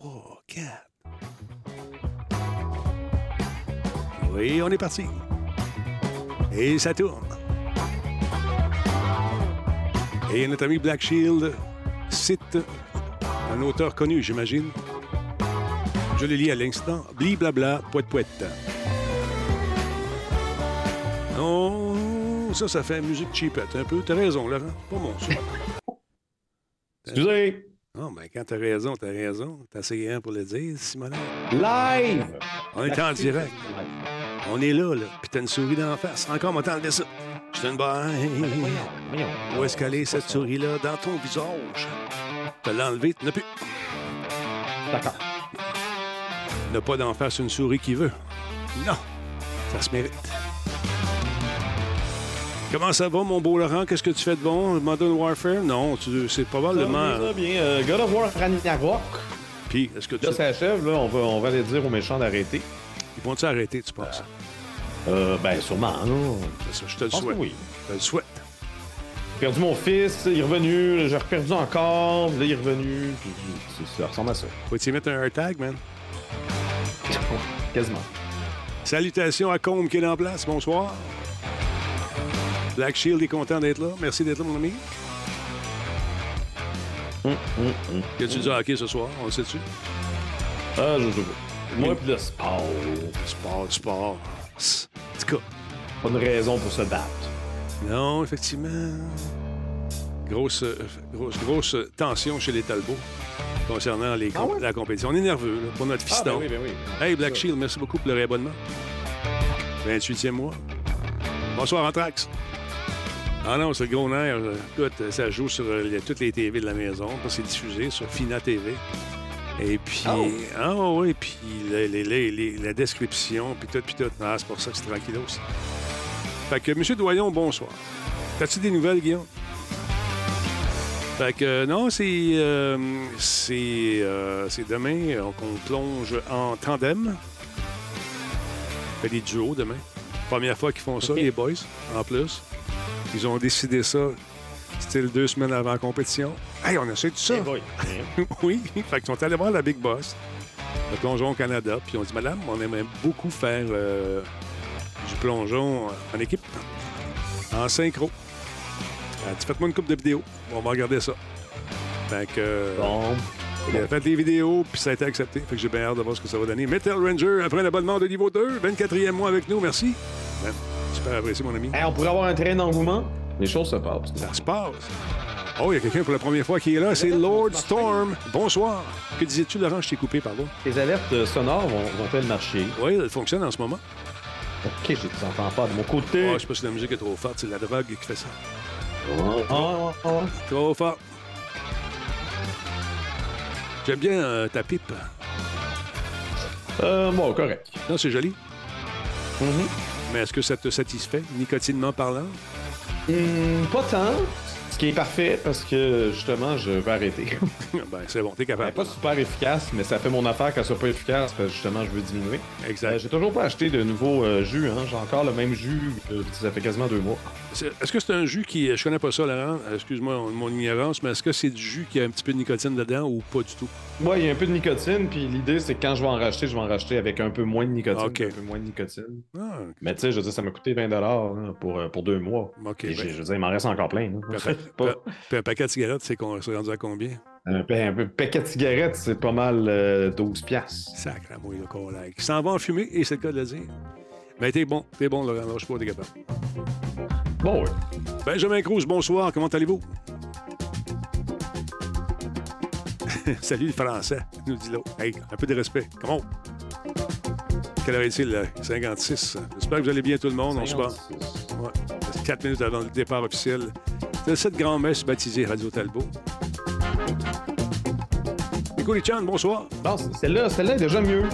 3, 4. Oui, on est parti. Et ça tourne. Et notre ami Black Shield cite un auteur connu, j'imagine. Je le lis à l'instant. Bli blabla, poète poète. Oh, ça, ça fait musique cheapette un peu. T'as raison, Laurent. Pas mon ça. Excusez. Non, mais quand t'as raison, t'as raison. T'as assez rien pour le dire, Simon. Live! On est en direct. On est là, là. Puis t'as une souris d'en face. Encore, on t'enlever ça. Je te une Voyons. Où est-ce qu'elle est, cette souris-là? Dans ton visage. T'as l'enlevé, tu n'as plus. D'accord. N'a pas d'en face une souris qui veut. Non. Ça se mérite. Comment ça va, mon beau Laurent? Qu'est-ce que tu fais de bon? Modern Warfare? Non, c'est probablement. Ça va bien. Euh, God of War Ragnarok. Puis, est-ce que tu. Là, ça achève. Là, on, va, on va aller dire aux méchants d'arrêter. Ils vont-tu arrêter, tu penses? Euh, ben, sûrement, ça, je te le souhaite. oui. Je te le souhaite. J'ai perdu mon fils, il est revenu, j'ai perdu encore, là, il est revenu, puis ça ressemble à ça. Faut-tu y mettre un tag, man? Quasiment. Salutations à Combe qui est en place. Bonsoir. Black Shield est content d'être là. Merci d'être là, mon ami. Hum, hum, hum. Qu'as-tu dit hockey ce soir? On le sait-tu? Ah, je sais pas. Moi, puis le sport. Sport, sport. S- En tout cas, Pas de raison pour se battre. non, effectivement. Grosse, euh, grosse, grosse tension chez les Talbots concernant les com- Ah ouais? la compétition. On est nerveux là, pour notre Ah, fiston. ben oui, ben oui. Hey, Black Shield, merci beaucoup pour le réabonnement. 28e mois. Bonsoir, Anthrax. Ah non, c'est le gros nerf. Euh, Écoute, ça joue sur euh, les- toutes les TV de la maison. parce que C'est diffusé sur Fina TV. Et puis, Oh. ah oui, puis les- les- la description, puis tout, puis tout. Ah, c'est pour ça que c'est tranquillos. Fait que, M. Doyon, bonsoir. T'as-tu des nouvelles, Guillaume? Fait que, euh, non, c'est euh, c'est euh, c'est demain euh, qu'on plonge en tandem. fait des duos demain. Première fois qu'ils font ça, les boys, en plus. Ils ont décidé ça, style deux semaines avant la compétition. Hey, on essaie tout ça. Eh boy. oui, fait qu'ils sont allés voir la Big Boss, le plongeon au Canada, puis ils ont dit, Madame, on aimerait beaucoup faire euh, du plongeon en équipe, en synchro. Elle dit, faites-moi une coupe de vidéos, on va regarder ça. Fait que... euh, Bon. il a fait des vidéos, puis ça a été accepté. Fait que j'ai bien hâte de voir ce que ça va donner. Metal Ranger, après l'abonnement de niveau 2, 24e mois avec nous, merci. Super apprécié, mon ami. Hey, on pourrait avoir un train d'engouement. Les choses se passent. Ça se passe. Oh, il y a quelqu'un pour la première fois qui est là, c'est Lord Storm. Bonsoir. Que disais-tu, Laurent? Je t'ai coupé, pardon. Les alertes sonores vont, vont-elles marcher? Oui, elle fonctionne en ce moment. Ok, je les entends pas de mon côté. Oh, je sais pas si la musique est trop forte, c'est la drogue qui fait ça. Ah, ah, ah. Trop fort. J'aime bien euh, ta pipe. Euh, bon, correct. Non, c'est joli. Mhm. Mais est-ce que ça te satisfait, nicotinement parlant? Hmm, pas tant. Ce qui est parfait parce que justement, je vais arrêter. ben, c'est bon, t'es Elle capable. pas super efficace, mais ça fait mon affaire qu'elle soit pas efficace parce que justement, je veux diminuer. Euh, Exact. J'ai toujours pas acheté de nouveaux euh, jus. Hein. J'ai encore le même jus. euh, ça fait quasiment deux mois. Est-ce que c'est un jus qui. Je connais pas ça, Laurent. Excuse-moi mon ignorance, mais est-ce que c'est du jus qui a un petit peu de nicotine dedans ou pas du tout? Ouais, il y a un peu de nicotine, puis l'idée, c'est que quand je vais en racheter, je vais en racheter avec un peu moins de nicotine. Ok. Un peu moins de nicotine. Ah, Mais tu sais, je veux dire, ça m'a coûté 20 là, pour, euh, pour deux mois. OK. Et ben, je veux dire, il m'en reste encore plein. là. puis un, Pas- pa- puis un paquet de cigarettes, c'est qu'on s'est rendu à combien? un, pa- un paquet de cigarettes, c'est pas mal euh, 12 piastres. Sacre moi, le collègue. Il s'en va en fumée, et c'est le cas de le dire. Mais t'es bon, t'es bon, Laurent. Lâche pas, t'es capable. Bon. Benjamin Cruz, bonsoir. Comment allez-vous? Salut le français, nous dit l'autre. Hey, un peu de respect. Comment? Quelle heure est-il? là? 56. J'espère que vous allez bien tout le monde. On se parle. 56. Ouais. 4 minutes avant le départ officiel. C'est cette grand-messe baptisée Radio Talbot. Nico Chan, bonsoir. Bon, celle-là, celle-là est déjà mieux.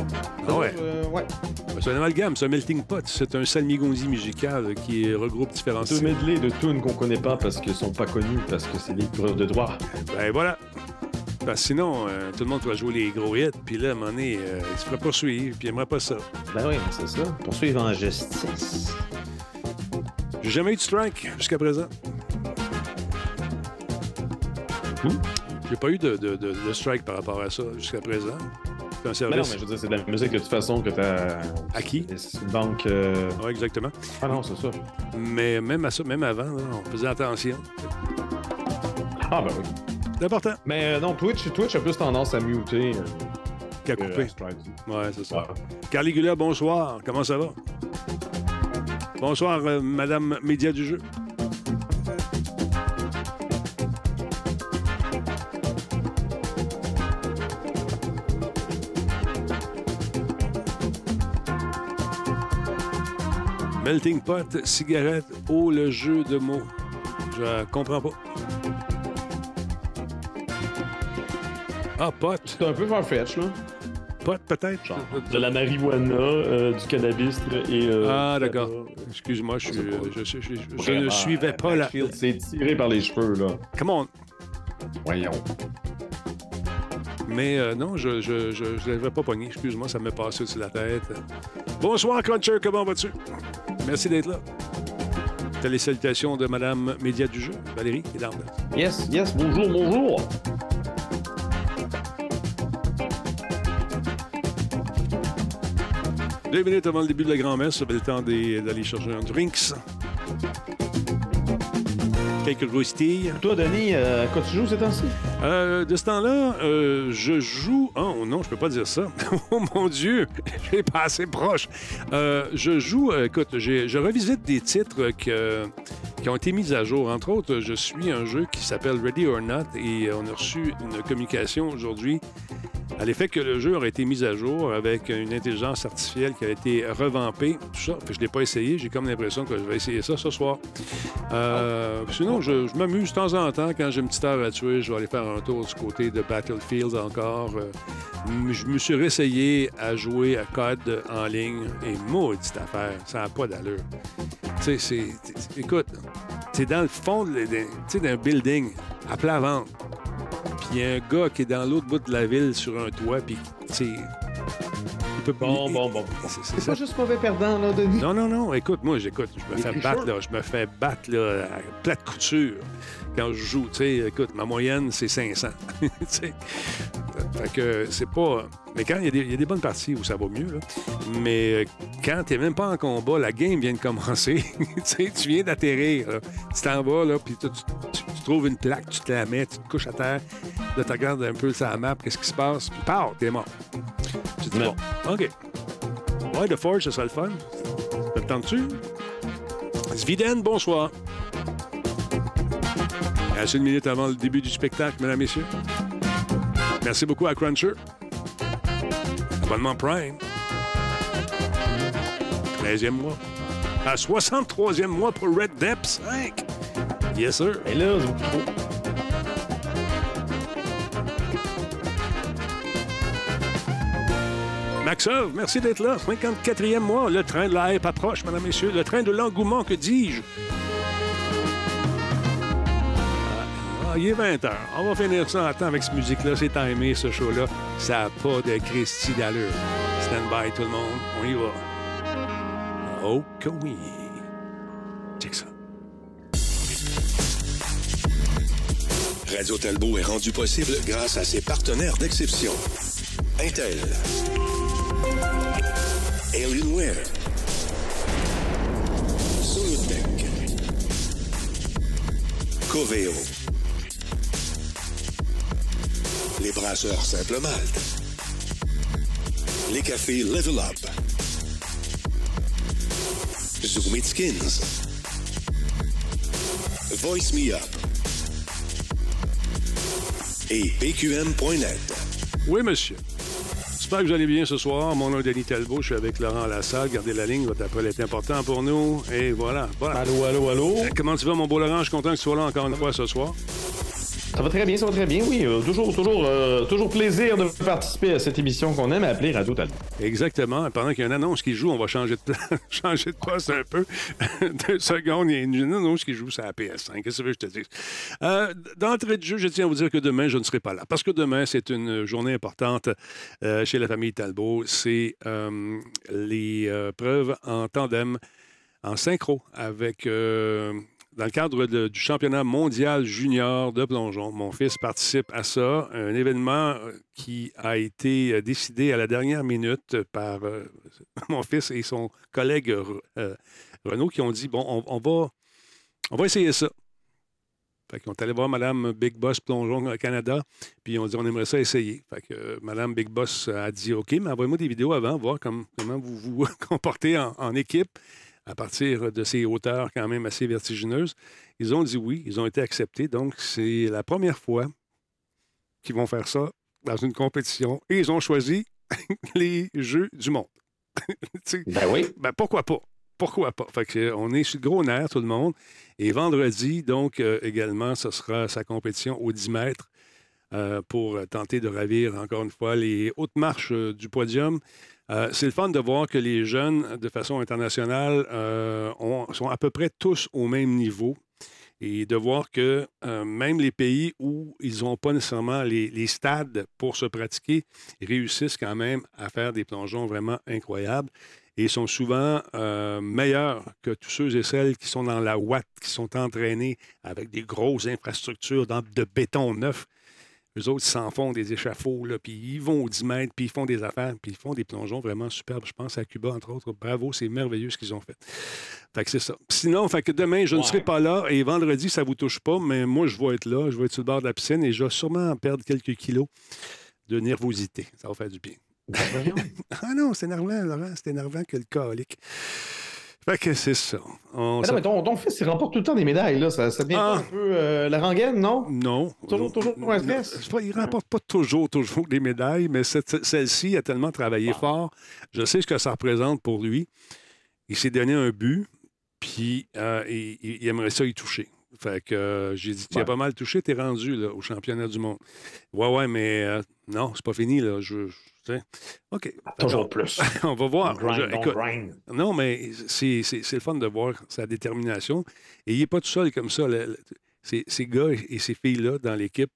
Ah ouais. Euh, ouais. C'est un amalgame, c'est un melting pot. C'est un salmigondi musical qui regroupe différents Deux medley de tunes qu'on connaît pas parce qu'ils sont pas connus, parce que c'est libre de droit. Ben voilà. Parce que sinon, euh, tout le monde va jouer les gros hits, puis là, à un moment donné, euh, il se ferait poursuivre, puis il aimerait pas ça. Ben oui, c'est ça. Poursuivre en justice. J'ai jamais eu de strike jusqu'à présent. Hmm? J'ai pas eu de, de- de- de strike par rapport à ça jusqu'à présent. C'est un Mais non, service mais je veux dire, c'est de la musique de toute façon que t'as. acquis. C'est une banque. euh, Oui, exactement. Ah non, c'est ça. Mais même à ça, même avant, là, on faisait attention. Ah, ben oui. C'est important Mais euh, non, Twitch, Twitch a plus tendance à muter. euh, qu'à couper. Ouais, c'est ça. Ouais. Carligula, bonsoir. Comment ça va? Bonsoir, euh, Madame Média du jeu. Melting pot, cigarette, oh le jeu de mots. Je comprends pas. Ah, pot. C'est un peu farfetch, là. Pot, peut-être? Genre. De la marijuana, euh, du cannabis et. euh, Ah, d'accord. Excuse-moi, je, suis- je, je- je- je ne suivais pas la. Backfield, C'est tiré par les cheveux, là. Come on! Voyons. Mais euh, non, je je, je, je l'avais pas pogné. Excuse-moi, ça m'est passé sur la tête. Bonsoir, Cruncher, comment vas-tu? Merci d'être là. T'as les salutations de Madame Média du jeu, Valérie, qui est dans le- Yes, yes, bonjour, bonjour. Deux minutes avant le début de la grand-messe, ça va le temps d'aller chercher un drinks. Quelques roustilles. Toi, Denis, euh, quoi tu joues ces temps-ci? Euh, de ce temps-là, euh, je joue. Oh non, je peux pas dire ça. oh mon Dieu, j'ai passé proche. Euh, je joue. euh, écoute, je revisite des titres que- qui ont été mis à jour. Entre autres, je suis un jeu qui s'appelle Ready or Not et on a reçu une communication aujourd'hui à l'effet que le jeu aurait été mis à jour avec une intelligence artificielle qui a été revampée. Tout ça. Je ne l'ai pas essayé. J'ai comme l'impression que je vais essayer ça ce soir. Euh, sinon, je, m'amuse de temps en temps. Quand j'ai une petite heure à tuer, je vais aller faire un tour du côté de Battlefield encore. Euh, je me suis réessayé à jouer à COD en ligne et maudite affaire, ça n'a pas d'allure. Tu sais, Écoute, c'est dans le fond d'un building à plat ventre. Puis il y a un gars qui est dans l'autre bout de la ville sur un toit, puis tu sais. Il peut Bon, bon, bon. c'est- c'est C'est pas juste mauvais perdant, là, Denis. Non, non, non. Écoute, moi, j'écoute. Je me fais battre, là. Je me fais battre, là, à plate couture quand je joue. Tu sais, écoute, ma moyenne, c'est 500. tu sais. Fait que c'est pas. Mais quand il y, a des- il y a des bonnes parties où ça va mieux, là. Mais euh, quand t'es même pas en combat, la game vient de commencer. tu viens d'atterrir. Tu t'en vas, là, puis tu, tu- tu- tu trouves une plaque, tu te la mets, tu te couches à terre. Là, tu regardes un peu la map, qu'est-ce qui se passe, puis paf, t'es mort. Tu te dis, bon, OK. Ouais, The Forge, ça sera le fun. Ça te tente-tu? Sviden, bonsoir. À une minute avant le début du spectacle, mesdames, messieurs. Merci beaucoup à Cruncher. Abonnement Prime. 13e mois. À 63e mois pour Red Depp 5. Yes, sir. Et là. Maxov, merci d'être là. 54e mois. Le train de la hype approche, mesdames, messieurs. Le train de l'engouement, que dis-je? Il est 20 h On va finir ça en temps avec cette musique-là. C'est timé, ce show-là. Ça n'a pas de Christy d'allure. Stand by, tout le monde. On y va. Oh que oui. Check ça. Radio Talbot est rendu possible grâce à ses partenaires d'exception. Intel. Alienware. Solutech. Coveo. Les brasseurs Simple Malte. Les cafés Level Up. Zoom It Skins. Voice Me Up. Et PQM.net. Oui, monsieur. J'espère que vous allez bien ce soir. Mon nom est Denis Talbot. Je suis avec Laurent Lassalle. Gardez la ligne. Votre appel est important pour nous. Et voilà. voilà. Allô, allô, allô? Euh, Comment tu vas, mon beau Laurent? Je suis content que tu sois là encore une fois ce soir. Ça va très bien, ça va très bien, oui. euh, toujours, toujours, euh, toujours plaisir de participer à cette émission qu'on aime appeler Radio Talbot. Exactement. Pendant qu'il y a une annonce qui joue, on va changer de, changer de poste un peu. Deux secondes, il y a une annonce qui joue, c'est la PS5. Qu'est-ce que je te dise? Euh, D'entrée de jeu, je tiens à vous dire que demain, je ne serai pas là. Parce que demain, c'est une journée importante euh, chez la famille Talbot. C'est les preuves en tandem, en synchro avec. Dans le cadre du championnat mondial junior de plongeon. Mon fils participe à ça, un événement euh, qui a été euh, décidé à la dernière minute par euh, mon fils et son collègue euh, Renaud qui ont dit, bon, on, va, on va essayer ça. Fait qu'on est allé voir Madame Big Boss Plongeon Canada, puis on dit on aimerait ça essayer. Fait que Madame Big Boss a dit OK, mais envoyez-moi des vidéos avant, voir comme- comment vous vous comportez en équipe à partir de ces hauteurs quand même assez vertigineuses. Ils ont dit oui, ils ont été acceptés. Donc, c'est la première fois qu'ils vont faire ça dans une compétition et ils ont choisi les Jeux du monde. Ben oui. ben, pourquoi pas? Pourquoi pas? Fait que, on est sur le gros nerf, tout le monde. Et vendredi, donc, euh, également, ce sera sa compétition aux 10 mètres euh, pour tenter de ravir, encore une fois, les hautes marches euh, du podium. Euh, c'est le fun de voir que les jeunes, de façon internationale, euh, ont- sont à peu près tous au même niveau et de voir que euh, même les pays où ils n'ont pas nécessairement les, stades pour se pratiquer réussissent quand même à faire des plongeons vraiment incroyables et sont souvent meilleurs que tous ceux et celles qui sont dans la Watt, qui sont entraînés avec des grosses infrastructures de béton neuf. Eux autres, ils s'en font des échafauds, là, puis ils vont aux 10 mètres, puis ils font des affaires, puis ils font des plongeons vraiment superbes. Je pense à Cuba, entre autres. Bravo, c'est merveilleux ce qu'ils ont fait. Fait que c'est ça. Sinon, fait que demain, je ne serai pas là, et vendredi, ça ne vous touche pas, mais moi, je vais être là, je vais être sur le bord de la piscine, et je vais sûrement perdre quelques kilos de nervosité. Ça va faire du bien. Ah non, c'est énervant, Laurent, c'est énervant que le colique. Fait que c'est ça. On Mais non, mais ton, ton fils, il remporte tout le temps des médailles, là. Ça, ça devient Ah. un peu euh, la rengaine, non? Non. Toujours- toujours pour un stress? pas- il ne remporte pas toujours, toujours des médailles, mais celle-ci a tellement travaillé fort. Je sais ce que ça représente pour lui. Il s'est donné un but, puis euh, il, aimerait ça y toucher. Fait que euh, j'ai dit, tu as Ouais. pas mal touché, tu es rendu là, au championnat du monde. Ouais, ouais, mais euh, non, c'est pas fini. Là. Je, OK. Toujours plus. On va voir. Grind, Je- don't écoute, grind. non, mais c'est le fun de voir sa détermination. Et il n'est pas tout seul comme ça. Le- le- ces, ces gars et ces filles-là dans l'équipe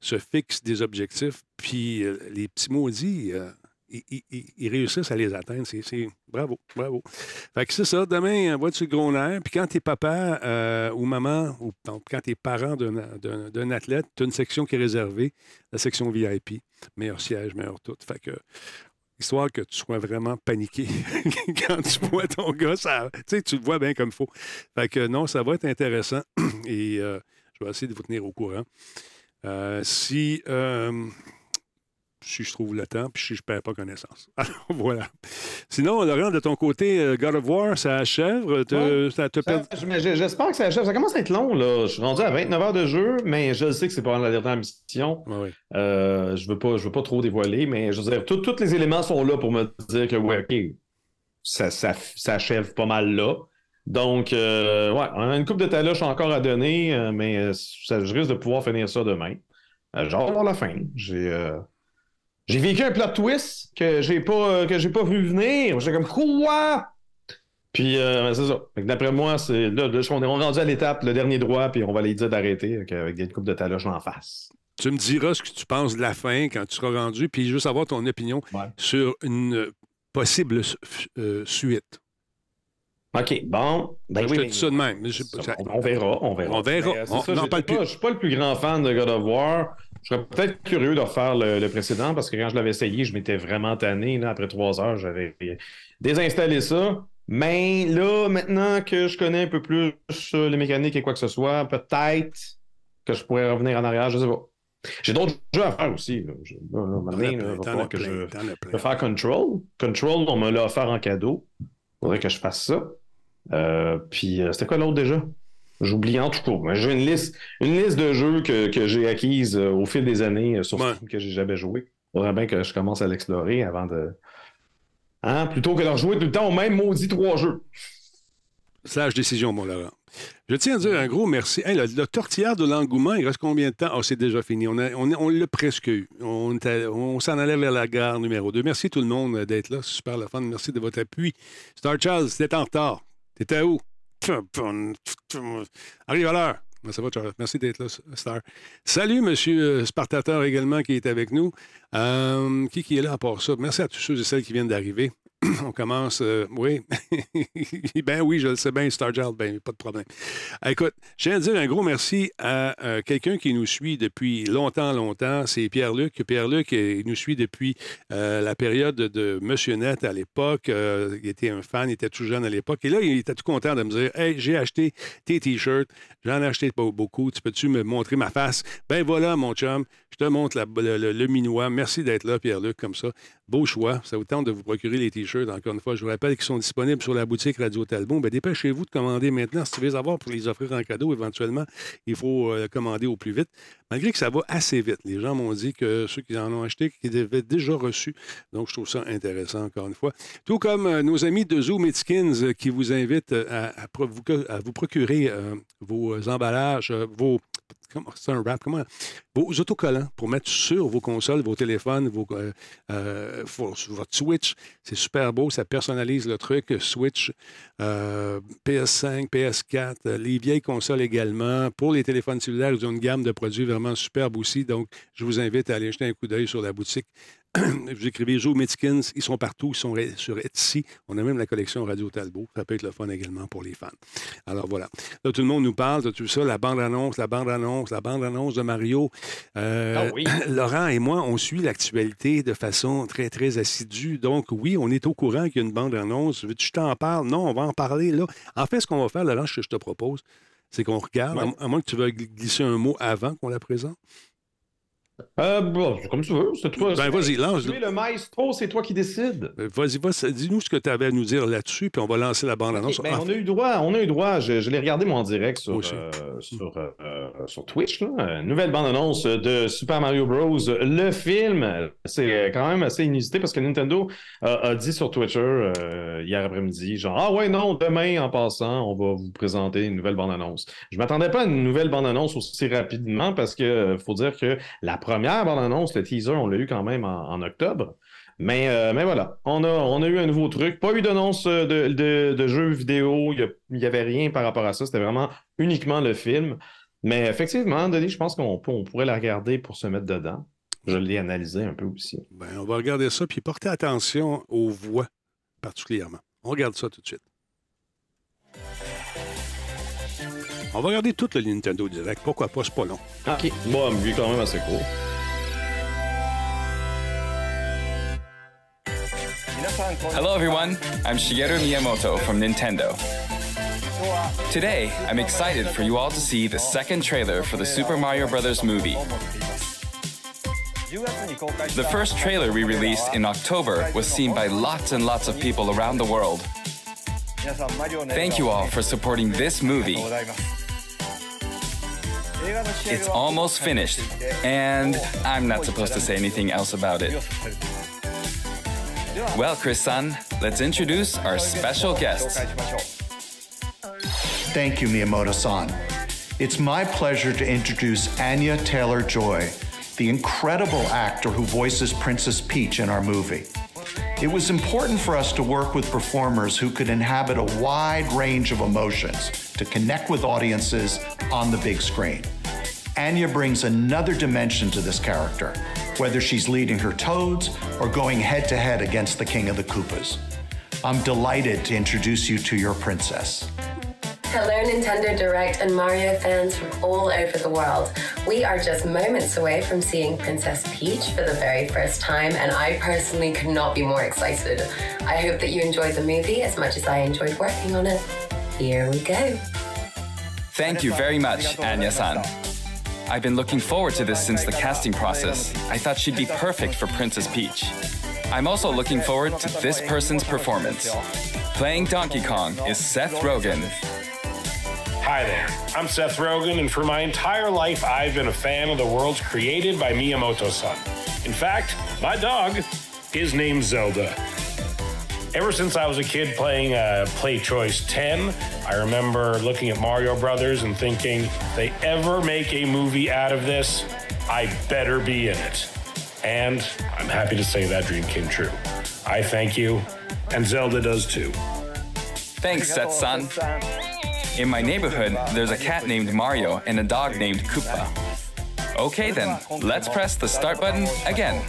se fixent des objectifs, puis euh, les petits maudits, euh, ils, réussissent à les atteindre. C'est bravo, bravo. Fait que c'est ça. Demain, va sur le gros nerf. Puis quand t'es papa euh, ou maman, ou donc, quand t'es parent d'un athlète, tu as une section qui est réservée, la section VIP. Meilleur siège, meilleur tout. Fait que histoire que tu sois vraiment paniqué quand tu vois ton gars, ça, tu le vois bien comme il faut. Fait que non, ça va être intéressant et euh, je vais essayer de vous tenir au courant. Euh, si, euh, si je trouve le temps, puis si je ne perds pas connaissance. Alors voilà. Sinon, Laurent, de ton côté, euh, God of War, ça achève? Ouais. j'- J'espère que ça achève. Ça commence à être long, là. Je suis rendu à 29 heures de jeu, mais je sais que c'est pas la dernière mission. Ouais, ouais. Euh, je veux pas, je veux pas trop dévoiler, mais je veux dire, tous les éléments sont là pour me dire que, ouais, OK, ça, ça, ça achève pas mal là. Donc, euh, ouais, on a une coupe de taloches encore à donner, mais ça- je risque de pouvoir finir ça demain. De voir la fin. J'ai euh, j'ai vécu un plot twist que j'ai pas, euh, que j'ai pas vu venir. J'étais comme, quoi? Puis, euh, c'est ça. D'après moi, c'est là, là, on est rendu à l'étape, le dernier droit, puis on va les dire d'arrêter avec, avec des coupes de taloches en face. Tu me diras ce que tu penses de la fin quand tu seras rendu, puis je veux savoir ton opinion Ouais. sur une euh, possible euh, suite. OK, bon. Ben je oui, te mais- dis ça de même. je- on, verra, on verra. On verra. Mais, c'est On ça, n'en je pas. Je suis pas le plus grand fan de God of War. Je serais peut-être curieux de refaire le, le précédent parce que quand je l'avais essayé, je m'étais vraiment tanné. Là, après trois heures, j'avais désinstallé ça. Mais là, maintenant que je connais un peu plus euh, les mécaniques et quoi que ce soit, peut-être que je pourrais revenir en arrière, je sais pas. J'ai d'autres jeux à faire aussi. Là. Je- là, il va falloir que plein, je... faire Control. Control, on me l'a offert en cadeau. Faudrait que je fasse ça. Euh, puis, euh, c'était quoi l'autre déjà? J'oublie en tout cas. Mais J'ai une liste, une liste de jeux que, que j'ai acquises euh, au fil des années sur Ouais. Steam que j'ai jamais joué. Faudrait bien que je commence à l'explorer avant de. Hein? Plutôt que de rejouer tout le temps au même maudit trois jeux. Sage décision, mon Laurent. Je tiens à dire un gros merci. Hey, le, le tortillard de l'engouement, il reste combien de temps? Oh, c'est déjà fini. On, a- on, on l'a presque eu. On, s'en allait vers la gare numéro 2. Merci tout le monde d'être là. C'est super le fun. Merci de votre appui. Star Charles, t'étais en retard. T'étais où? Arrive à l'heure. Ben, Ça va, Charles. Merci d'être là, Star. Salut, Monsieur Spartateur également qui est avec nous. Euh, qui, qui est là à part ça? Merci à tous ceux et celles qui viennent d'arriver. on commence. euh, oui. ben oui, je le sais bien, Starchild, ben pas de problème. Écoute, je tiens à dire un gros merci à euh, quelqu'un qui nous suit depuis longtemps, longtemps. C'est Pierre-Luc. Pierre-Luc, euh, nous suit depuis la période de Monsieur Net à l'époque. Il était un fan, il était tout jeune à l'époque. Et là, il était tout content de me dire Hey, j'ai acheté tes T-shirts, j'en ai acheté pas beaucoup. Tu peux-tu me montrer ma face? Ben voilà, mon chum, je te montre le, minois. Merci d'être là, Pierre-Luc, comme ça. Beau choix. Ça vous tente de vous procurer les T-shirts. Encore une fois, je vous rappelle qu'ils sont disponibles sur la boutique Radio Talbot. Ben, dépêchez-vous de commander maintenant. Si tu veux les avoir pour les offrir en cadeau, éventuellement, il faut euh, commander au plus vite. Malgré que ça va assez vite. Les gens m'ont dit que ceux qui en ont acheté, qu'ils avaient déjà reçu. Donc, je trouve ça intéressant, encore une fois. Tout comme euh, nos amis de Zoom et Skins euh, qui vous invitent à, vous, procurer vos emballages, vos. C'est un rap, comment? Vos autocollants pour mettre sur vos consoles, vos téléphones, vos, euh, euh, votre Switch. C'est super beau, ça personnalise le truc. Switch, euh, PS5, PS4, euh, les vieilles consoles également. Pour les téléphones cellulaires, ils ont une gamme de produits vraiment superbe aussi. Donc, je vous invite à aller jeter un coup d'œil sur la boutique. Vous écrivez Joe Mitkins, ils sont partout, ils sont sur Etsy. On a même la collection Radio Talbot. Ça peut être le fun également pour les fans. Alors voilà. Là, tout le monde nous parle de tout ça, la bande-annonce, la bande-annonce, la bande-annonce de Mario. Euh, Ah oui. Laurent et moi, on suit l'actualité de façon très, très assidue. Donc, oui, on est au courant qu'il y a une bande-annonce. Veux-tu que je t'en parle? Non, on va en parler là. En fait, ce qu'on va faire, Laurent, ce que je te propose, c'est qu'on regarde, Ouais. à, moins que tu veuilles gl- glisser un mot avant qu'on la présente. Euh, bon, comme tu veux. C'est toi. Ben, vas-y, lance. Tu es le maestro, c'est toi qui décides. Euh, Vas-y, vas dis-nous ce que tu avais à nous dire là-dessus, puis on va lancer la bande-annonce. Ben, Ah, on a eu droit, on a eu droit. Je, je l'ai regardé moi en direct sur, euh, sur, euh, sur Twitch. Là. Nouvelle bande-annonce de Super Mario Bros. Le film, c'est quand même assez inusité parce que Nintendo a, dit sur Twitter hier après-midi, genre ah ouais non demain en passant, on va vous présenter une nouvelle bande-annonce. Je m'attendais pas à une nouvelle bande-annonce aussi rapidement parce que faut dire que la première bande-annonce, le teaser, on l'a eu quand même en, octobre. Mais, euh, mais voilà, on a, on a eu un nouveau truc. Pas eu d'annonce euh, de, de, jeux vidéo. Il n'y avait rien par rapport à ça. C'était vraiment uniquement le film. Mais effectivement, Denis, je pense qu'on pourrait la regarder pour se mettre dedans. Je l'ai analysé un peu aussi. ben, on va regarder ça, puis porter attention aux voix particulièrement. On regarde ça tout de suite. On va regarder tout le Nintendo Direct. Pourquoi pas? C'est pas long. Ah. OK. Bon, lui, quand même assez court. Hello, everyone. I'm Shigeru Miyamoto from Nintendo. Today, I'm excited for you all to see the second trailer for the Super Mario Bros. movie. The first trailer we released in October was seen by lots and lots of people around the world. Thank you all for supporting this movie. It's almost finished, and I'm not supposed to say anything else about it. Well, Chris-san, let's introduce our special guests. Thank you, Miyamoto san. It's my pleasure to introduce Anya Taylor Joy, the incredible actor who voices Princess Peach in our movie. It was important for us to work with performers who could inhabit a wide range of emotions to connect with audiences on the big screen. Anya brings another dimension to this character, whether she's leading her toads or going head to head against the King of the Koopas. I'm delighted to introduce you to your princess. Hello, Nintendo Direct and Mario fans from all over the world. We are just moments away from seeing Princess Peach for the very first time, and I personally could not be more excited. I hope that you enjoyed the movie as much as I enjoyed working on it. Here we go. Thank you very much, Anya san. I've been looking forward to this since the casting process. I thought she'd be perfect for Princess Peach. I'm also looking forward to this person's performance. Playing Donkey Kong is Seth Rogen. Hi there, I'm Seth Rogen, and for my entire life, I've been a fan of the worlds created by Miyamoto san. In fact, my dog is named Zelda. Ever since I was a kid playing uh, Play Choice 10, I remember looking at Mario Brothers and thinking, if they ever make a movie out of this, I better be in it. And I'm happy to say that dream came true. I thank you, and Zelda does too. Thanks, Seth san. In my neighborhood, there's a cat named Mario and a dog named Koopa. Okay then, let's press the start button again.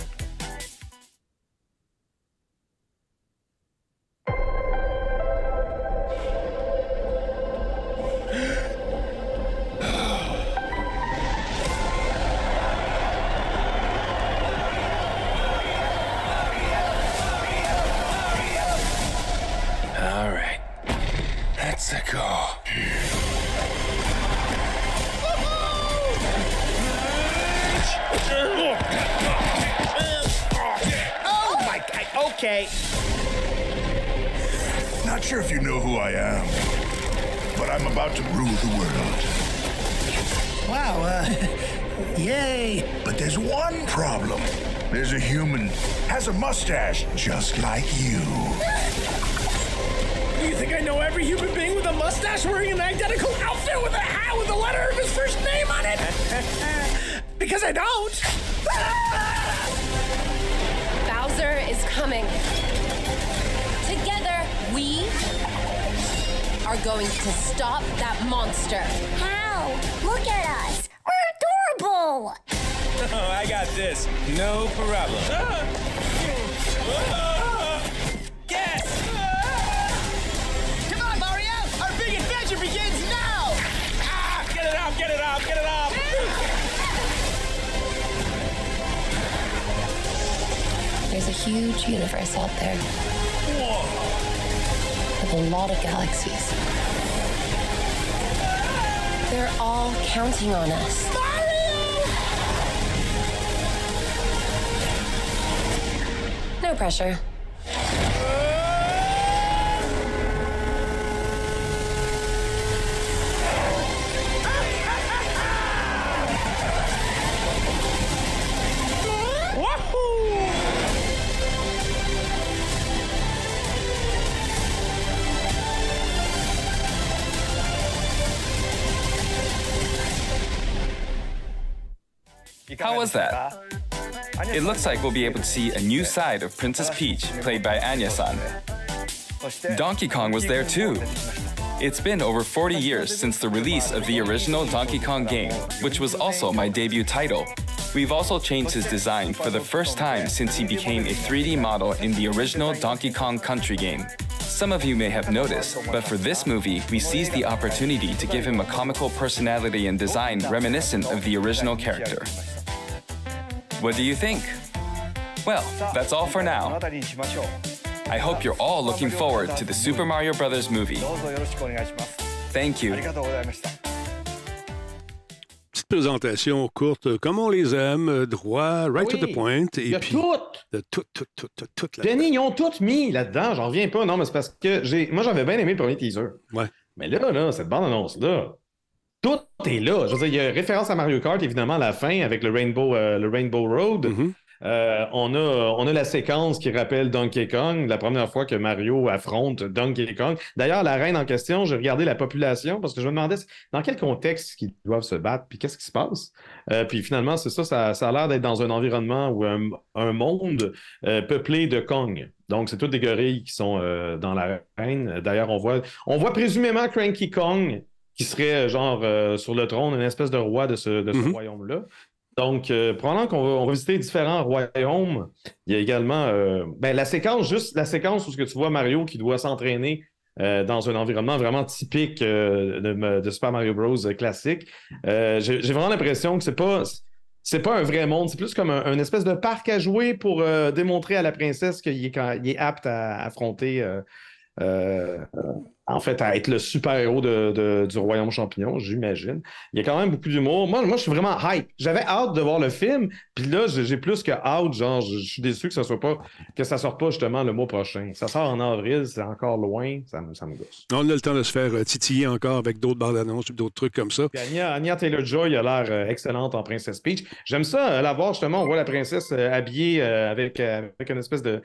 Out there. With a lot of galaxies. They're all counting on us. No pressure. How was that? It looks like we'll be able to see a new side of Princess Peach, played by Anya-san. Donkey Kong was there too. It's been over 40 years since the release of the original Donkey Kong game, which was also my debut title. We've also changed his design for the first time since he became a 3D model in the original Donkey Kong Country game. Some of you may have noticed, but for this movie, we seized the opportunity to give him a comical personality and design reminiscent of the original character. What do you think? Well, that's all for now. I hope you're all looking forward to the Super Mario Bros. movie. Thank you. Petite présentation courte, comme on les aime, euh, droit, right to the point. Et puis, tout. de tout, tout, tout, tout, tout là Denis, ils ont tout mis là-dedans. J'en reviens pas. Non, mais c'est parce que j'ai. Moi, j'avais bien aimé le premier teaser. Ouais. Mais là, là, cette bande-annonce-là, tout est là. Je veux dire, il y a référence à Mario Kart, évidemment, à la fin, avec le Rainbow, euh, le Rainbow Road. Mhm. Euh, on, a, on a la séquence qui rappelle Donkey Kong, la première fois que Mario affronte Donkey Kong. D'ailleurs, la reine en question, j'ai regardé la population parce que je me demandais dans quel contexte ils doivent se battre, puis qu'est-ce qui se passe? Euh, puis finalement, c'est ça, ça, ça a l'air d'être dans un environnement ou un, un monde peuplé de Kong. Donc, c'est toutes des gorilles qui sont euh, dans l'arène. D'ailleurs, on voit, on voit présumément Cranky Kong qui serait euh, genre euh, sur le trône, une espèce de roi de ce, de ce Mhm. royaume-là. Donc, euh, pendant qu'on va, on va visiter différents royaumes, il y a également euh, ben, la séquence, juste la séquence où ce que tu vois Mario qui doit s'entraîner euh, dans un environnement vraiment typique de, de Super Mario Bros. classique. J'ai vraiment l'impression que c'est pas. C'est pas un vrai monde, c'est plus comme un, un espèce de parc à jouer pour démontrer à la princesse qu'il est, est apte à affronter, euh, en fait, à être le super-héros de- de- du royaume champignon, j'imagine. Il y a quand même beaucoup d'humour. Moi, moi, je suis vraiment hype. J'avais hâte de voir le film, puis là, j'ai plus que hâte. Genre, je, suis déçu que ça soit pas, que ça sorte pas justement le mois prochain. Ça sort en avril, c'est encore loin, ça, me- ça me gosse. On a le temps de se faire euh, titiller encore avec d'autres bandes annonces ou d'autres trucs comme ça. Puis Anya, Anya Taylor-Joy a l'air euh, excellente en Princesse Peach. J'aime ça, la voir justement. On voit la princesse habillée avec, avec une espèce de,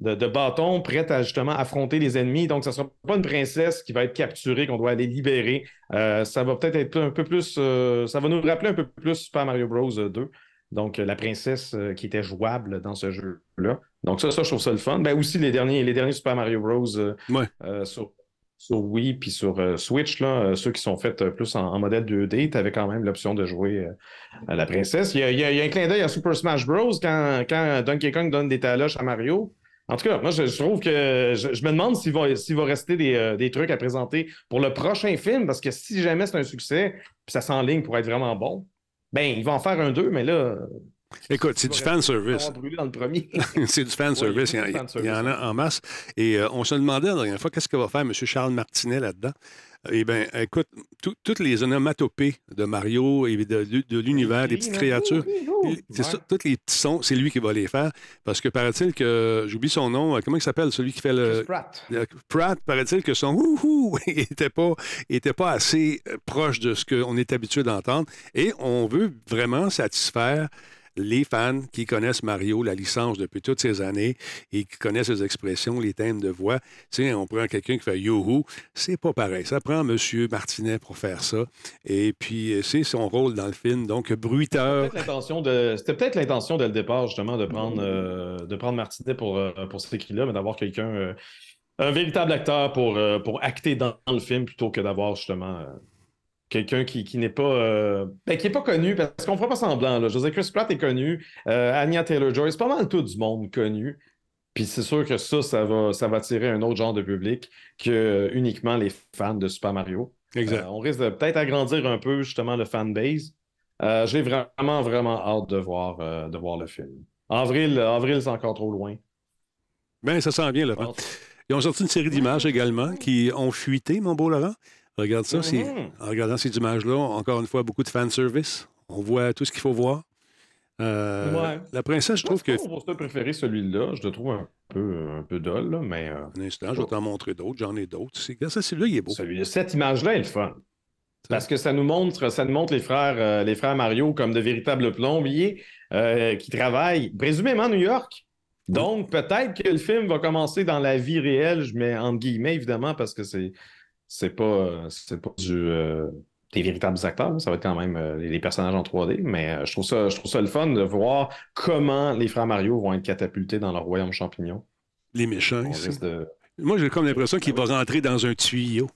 de, de bâton, prête à justement affronter les ennemis. Donc, ça ne sera pas une princesse qui va être capturée, qu'on doit aller libérer. Euh, ça va peut-être être un peu plus. euh, ça va nous rappeler un peu plus Super Mario Bros. 2. Donc, euh, la princesse qui était jouable dans ce jeu-là. Donc, ça, ça, je trouve ça le fun. Ben, aussi, les derniers, les derniers Super Mario Bros. Ouais. sur, sur Wii puis sur euh, Switch, là, euh, ceux qui sont faits euh, plus en, en modèle 2D, tu avais quand même l'option de jouer à la princesse. Il y, a, il y a- il y a un clin d'œil à Super Smash Bros. quand, quand Donkey Kong donne des taloches à Mario. En tout cas, moi, je, trouve que je, me demande s'il va, rester des, euh, des trucs à présenter pour le prochain film, parce que si jamais c'est un succès, puis ça s'enligne pour être vraiment bon, ben, il va en faire un 2, mais là, Écoute, c'est du fan service. brûlé dans le premier. c'est du fan service. Il, y en- fan il y en service, a en masse. Et euh, on se demandait la dernière fois qu'est-ce que va faire M. Charles Martinet là-dedans? Eh bien, écoute, tout- toutes les onomatopées de Mario et de, de- de l'univers, des petites créatures, c'est ça, tous les petits sons, c'est lui qui va les faire. Parce que paraît-il que, j'oublie son nom, comment il s'appelle, celui qui fait le. Chris Pratt. Pratt, paraît-il que son wouhou n'était pas, était pas assez euh, proche de ce qu'on est habitué d'entendre. Et on veut vraiment satisfaire les fans qui connaissent Mario, la licence depuis toutes ces années et qui connaissent ses expressions, les thèmes de voix. Tu sais, on prend quelqu'un qui fait youhou, c'est pas pareil. Ça prend M. Martinet pour faire ça. Et puis, euh, c'est son rôle dans le film. Donc, bruiteur. C'était peut-être l'intention dès le départ, justement, de prendre, euh, de prendre Martinet pour, euh, pour cet écrit-là, mais d'avoir quelqu'un, un véritable acteur pour, acter dans, le film plutôt que d'avoir justement quelqu'un qui, qui n'est pas, euh, ben, qui est pas connu, parce qu'on fera pas semblant. Là. Dire, Chris Pratt est connu, euh, Anya Taylor-Joy, c'est pas mal tout du monde connu. Puis c'est sûr que ça, ça va, ça va attirer un autre genre de public que uniquement les fans de Super Mario. Exact. Euh, on risque de peut-être agrandir un peu justement le fanbase. Euh, J'ai vraiment, vraiment hâte de voir, de voir le film. Avril, avril c'est encore trop loin. Bien, ça sent bien, Laurent. Ils ont sorti une série d'images également qui ont fuité, mon beau Laurent. Regarde ça. Mhm. En regardant ces images-là, encore une fois, beaucoup de fanservice. On voit tout ce qu'il faut voir. Euh, Ouais. La princesse, je trouve que. Mon poster préféré, celui-là, je le trouve un peu, un peu dol, là, mais. euh, Un instant, je vais t'en montrer d'autres. J'en ai d'autres. C'est- Regarde ça, celui-là, il est beau. cette image-là est le fun. Parce que ça nous montre, ça nous montre les frères, euh, les frères Mario comme de véritables plombiers qui travaillent présumément à New York. Donc, peut-être que le film va commencer dans la vie réelle, je mets entre guillemets, évidemment, parce que c'est c'est pas, euh, c'est pas du, euh, des véritables acteurs. Ça va être quand même euh, les personnages en 3D. Mais euh, je, trouve ça, je trouve ça le fun de voir comment les frères Mario vont être catapultés dans leur royaume champignon. Les méchants. On de- Moi, j'ai comme l'impression qu'il va rentrer dans un tuyau.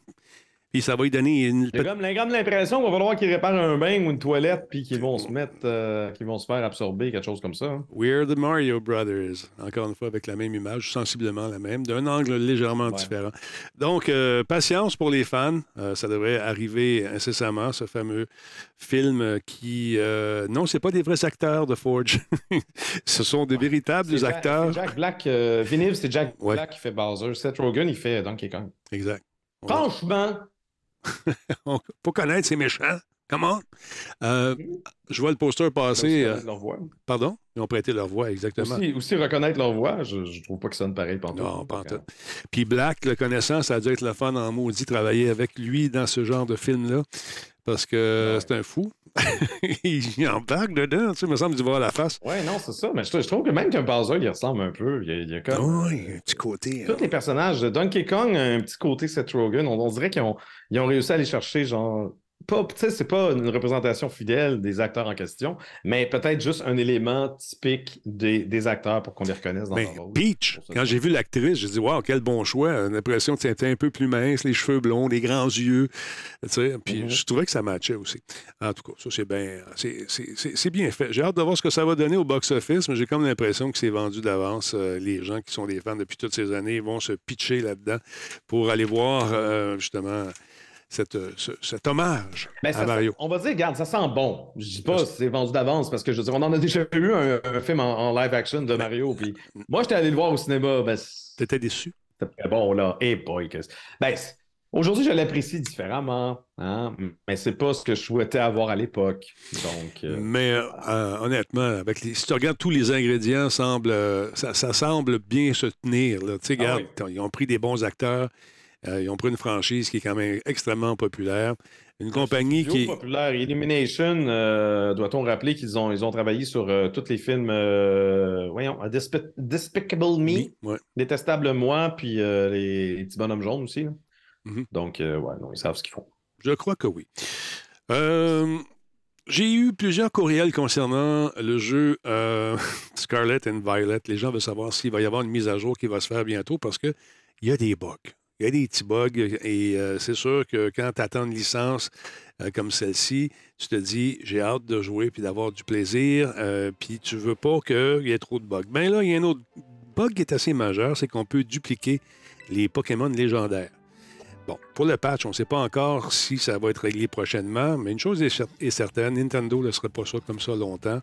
Puis ça va lui donner une. J'ai comme, l'impression qu'il va falloir qu'ils réparent un bain ou une toilette puis qu'ils vont se mettre, euh, qu'ils vont se faire absorber, quelque chose comme ça. hein. We're the Mario Brothers. Encore une fois, avec la même image, sensiblement la même, d'un angle légèrement différent. Donc, euh, patience pour les fans. Euh, ça devrait arriver incessamment, ce fameux film qui. non, c'est pas des vrais acteurs de Forge. ce sont des véritables acteurs. Jack Black, Viniv, c'est Jack Black qui fait Bowser. Seth Rogen, il fait Donkey Kong. Exact. Franchement, On faut connaître ces méchants. Comment? Euh, je vois le poster passer. Aussi euh, leur voix. Pardon? Ils ont prêté leur voix, exactement. aussi, aussi reconnaître leur voix, je, je trouve pas que ça sonne pareil pendant Non, pas en tout. Puis Black, le connaissant, ça a dû être le fun en maudit travailler avec lui dans ce genre de film-là. Parce que c'est un fou. il embarque dedans, tu sais, il me semble du voir la face. Ouais, non, c'est ça. Mais je, je trouve que même qu'un Bowser, il ressemble un peu. Il y a, il y a comme. Oui, un petit côté. Tous les personnages de Donkey Kong, un petit côté Seth Rogen, on, on dirait qu'ils ont, ils ont réussi à aller chercher, genre. Pas, c'est pas une représentation fidèle des acteurs en question, mais peut-être juste un élément typique des, des acteurs pour qu'on les reconnaisse dans Ben, leur rôle. Peach, quand j'ai vu l'actrice, j'ai dit Waouh, quel bon choix. J'ai l'impression que c'était un peu plus mince, les cheveux blonds, les grands yeux. Puis Mm-hmm. je trouvais que ça matchait aussi. En tout cas, ça, c'est bien, c'est bien fait. J'ai hâte de voir ce que ça va donner au box-office, mais j'ai comme l'impression que c'est vendu d'avance. Euh, les gens qui sont des fans depuis toutes ces années vont se pitcher là-dedans pour aller voir euh, justement cette, ce- cet hommage Ben, à ça- Mario. on va dire, regarde, ça sent bon. Je dis pas c'est vendu d'avance parce que je veux dire, on en a déjà eu un, un film en, en live action de Mario. Puis moi, j'étais allé le voir au cinéma. Ben, T'étais déçu? C'était très bon, là. Et boy, que... Ben, aujourd'hui, je l'apprécie différemment. Hein? Mais c'est pas ce que je souhaitais avoir à l'époque. Donc. euh, Mais euh, euh, honnêtement, avec les- si tu regardes tous les ingrédients, semble, euh, ça, ça semble bien se tenir. là. Tu sais, Ah regarde, ils ont pris des bons acteurs, euh, ils ont pris une franchise qui est quand même extrêmement populaire, une compagnie qui est populaire. Illumination, euh, doit-on rappeler qu'ils ont, ils ont travaillé sur euh, tous les films, euh, voyons, Despi- Despicable Me, ouais. Détestable Moi, puis les, les petits bonhommes jaunes aussi. là. Mhm. Donc, ouais, non, ils savent ce qu'ils font. Je crois que oui. J'ai eu plusieurs courriels concernant le jeu Scarlet and Violet. Les gens veulent savoir s'il va y avoir une mise à jour qui va se faire bientôt parce qu'il y a des bugs. Il y a des petits bugs et euh, c'est sûr que quand tu attends une licence euh, comme celle-ci, tu te dis j'ai hâte de jouer puis d'avoir du plaisir, euh, puis tu veux pas qu'il y ait trop de bugs. Bien là, il y a un autre bug qui est assez majeur, c'est qu'on peut dupliquer les Pokémon légendaires. Bon, pour le patch, on ne sait pas encore si ça va être réglé prochainement, mais une chose est, cer- est certaine, Nintendo ne sera pas ça comme ça longtemps.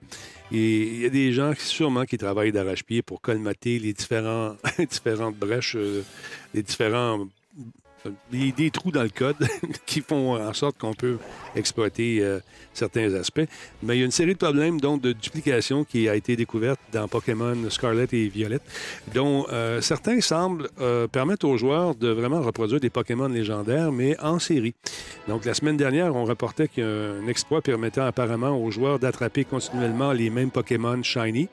Et il y a des gens qui, sûrement qui travaillent d'arrache-pied pour colmater les différentes brèches, euh, les différents des, des trous dans le code qui font en sorte qu'on peut exploiter euh, certains aspects. Mais il y a une série de problèmes donc, de duplication qui a été découverte dans Pokémon Scarlet et Violet, dont euh, certains semblent euh, permettre aux joueurs de vraiment reproduire des Pokémon légendaires, mais en série. Donc la semaine dernière, on rapportait qu'il y a un exploit permettant apparemment aux joueurs d'attraper continuellement les mêmes Pokémon Shiny.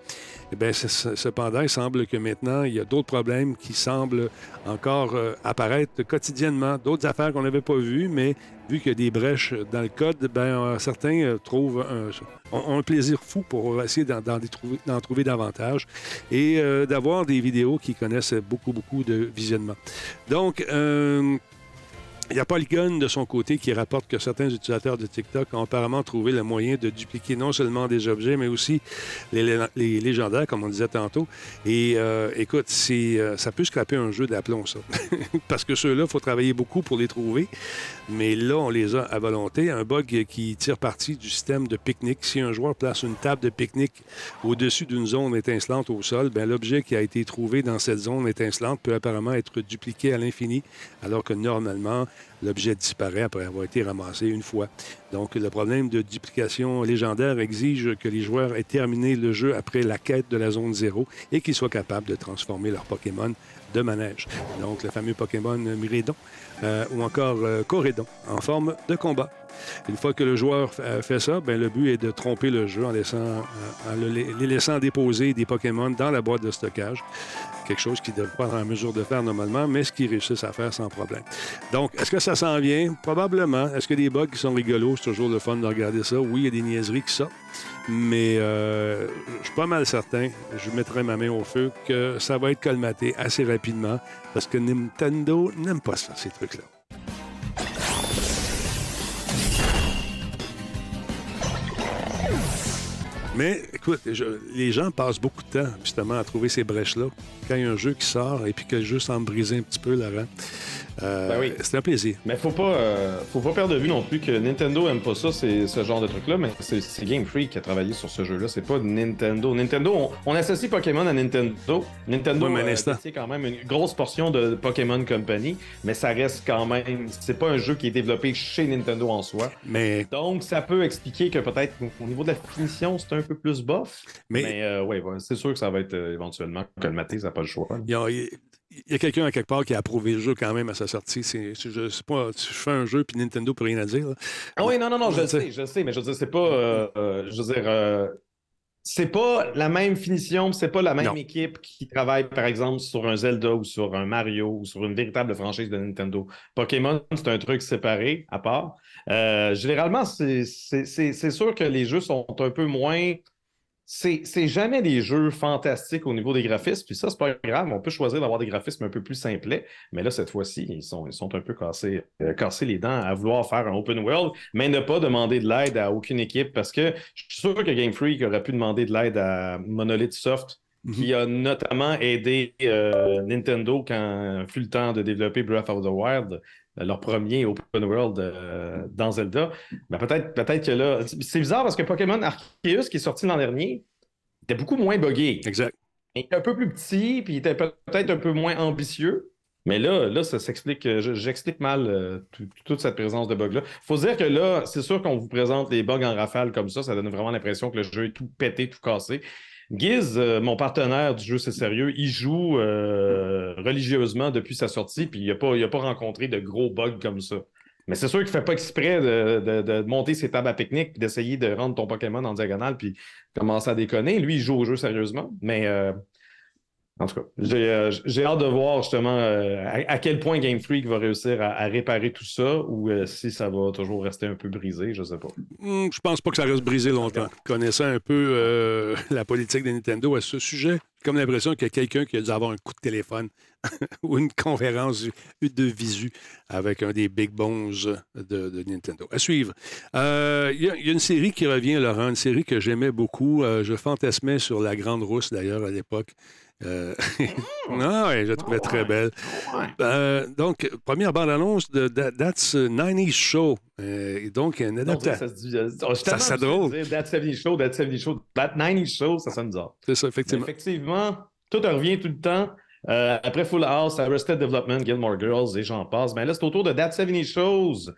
Eh bien, cependant, il semble que maintenant, il y a d'autres problèmes qui semblent encore euh, apparaître quotidiennement, d'autres affaires qu'on n'avait pas vues, mais vu qu'il y a des brèches dans le code, ben, euh, certains euh, trouvent ont, un plaisir fou pour essayer d'en, trouver, trouver davantage et d'avoir des vidéos qui connaissent beaucoup, beaucoup de visionnement. Donc, il y a Polygon de son côté qui rapporte que certains utilisateurs de TikTok ont apparemment trouvé le moyen de dupliquer non seulement des objets, mais aussi les, lé- les légendaires, comme on disait tantôt. Et euh, écoute, euh, ça peut scraper un jeu d'aplomb, ça. Parce que ceux-là, il faut travailler beaucoup pour les trouver. Mais là, on les a à volonté. Un bug qui tire parti du système de pique-nique. Si un joueur place une table de pique-nique au-dessus d'une zone étincelante au sol, ben, l'objet qui a été trouvé dans cette zone étincelante peut apparemment être dupliqué à l'infini, alors que normalement, l'objet disparaît après avoir été ramassé une fois. Donc, le problème de duplication légendaire exige que les joueurs aient terminé le jeu après la quête de la zone zéro et qu'ils soient capables de transformer leur Pokémon de manège. Donc, le fameux Pokémon Myrédon euh, ou encore euh, en forme de combat. Une fois que le joueur euh, fait ça, ben, le but est de tromper le jeu en, euh, en le- les laissant déposer des Pokémon dans la boîte de stockage. Quelque chose qu'ils ne devraient pas être en mesure de faire normalement, mais ce qu'ils réussissent à faire sans problème. Donc, est-ce que ça s'en vient? Probablement. Est-ce que des bugs qui sont rigolos? C'est toujours le fun de regarder ça? Oui, il y a des niaiseries qui sortent. Mais euh, je suis pas mal certain, je mettrai ma main au feu, que ça va être colmaté assez rapidement parce que Nintendo n'aime pas ça, ces trucs-là. Mais écoute, les gens passent beaucoup de temps justement à trouver ces brèches-là. Quand il y a un jeu qui sort et puis que le jeu semble briser un petit peu, euh, Ben oui. c'est un plaisir. Mais faut pas, euh, faut pas perdre de vue non plus que Nintendo aime pas ça, c'est ce genre de truc-là, mais c'est c'est Game Freak qui a travaillé sur ce jeu-là, c'est pas Nintendo. Nintendo, on, on associe Pokémon à Nintendo. Nintendo Ouais, euh, détient quand même une grosse portion de Pokémon Company, mais ça reste quand même, c'est pas un jeu qui est développé chez Nintendo en soi. Mais Donc ça peut expliquer que peut-être au niveau de la finition, c'est un peu plus bof. Mais- Mais, euh, ouais, ouais, c'est sûr que ça va être euh, éventuellement colmaté, ça n'a pas le choix. Il y a, il y a quelqu'un à quelque part qui a approuvé le jeu quand même à sa sortie. C'est, je sais pas, je fais un jeu puis Nintendo peut rien à dire. là. Ah oui, non, non, non, je le sais, je sais, mais je veux dire, c'est pas. euh, euh, je veux dire. euh, c'est pas la même finition, c'est pas la même Non. équipe qui travaille, par exemple, sur un Zelda ou sur un Mario ou sur une véritable franchise de Nintendo. Pokémon, c'est un truc séparé, à part. Généralement, c'est c'est- c'est- c'est sûr que les jeux sont un peu moins. C'est jamais des jeux fantastiques au niveau des graphismes, puis ça, c'est pas grave. On peut choisir d'avoir des graphismes un peu plus simplets, mais là, cette fois-ci, ils sont, ils sont un peu cassés, euh, cassés les dents à vouloir faire un open world, mais ne pas demander de l'aide à aucune équipe, parce que je suis sûr que Game Freak aurait pu demander de l'aide à Monolith Soft, qui a notamment aidé euh, Nintendo quand fut le temps de développer Breath of the Wild, leur premier open world euh, dans Zelda. Ben, peut-être peut-être que là. C'est bizarre parce que Pokémon Arceus, qui est sorti l'an dernier, était beaucoup moins buggé. Exact. Il était un peu plus petit, puis il était peut- peut-être un peu moins ambitieux. Mais là, là ça s'explique. euh, je- J'explique mal euh, tout- toute cette présence de bugs-là. faut dire que là, c'est sûr qu'on vous présente les bugs en rafale comme ça. Ça donne vraiment l'impression que le jeu est tout pété, tout cassé. Giz, euh, mon partenaire du jeu C'est Sérieux, il joue euh, religieusement depuis sa sortie, puis il n'a pas, pas rencontré de gros bugs comme ça. Mais c'est sûr qu'il ne fait pas exprès de, de- de monter ses tables à pique-nique, d'essayer de rendre ton Pokémon en diagonale, puis commencer à déconner. Lui, il joue au jeu sérieusement, mais euh, en tout cas, j'ai euh, j'ai hâte de voir justement euh, à, à quel point Game Freak va réussir à, réparer tout ça, ou euh, si ça va toujours rester un peu brisé, je sais pas. Hmm, je pense pas que ça reste brisé longtemps. Connaissant un peu la politique de Nintendo à ce sujet, j'ai comme l'impression qu'il y a quelqu'un qui a dû avoir un coup de téléphone ou une conférence de visu avec un des big bones de, Nintendo. À suivre. Il y, a- une série qui revient, Laurent, une série que j'aimais beaucoup. Je fantasmais sur La Grande Rousse, d'ailleurs, à l'époque. Euh, non, ouais, je la trouvais très belle. Euh, donc, première bande-annonce de That- That's 90 Show. Euh, et donc, Non, adaptation. ça se dit. euh, oh, Ça, c'est habitué drôle. dire That 70 Show, That 70 Show, That 90 Show, ça sonne bizarre. C'est ça, Mais effectivement. effectivement, tout revient tout le temps. Euh, après Full House, Arrested Development, Gilmore Girls et j'en passe. Mais là, c'est au tour de That 70 Shows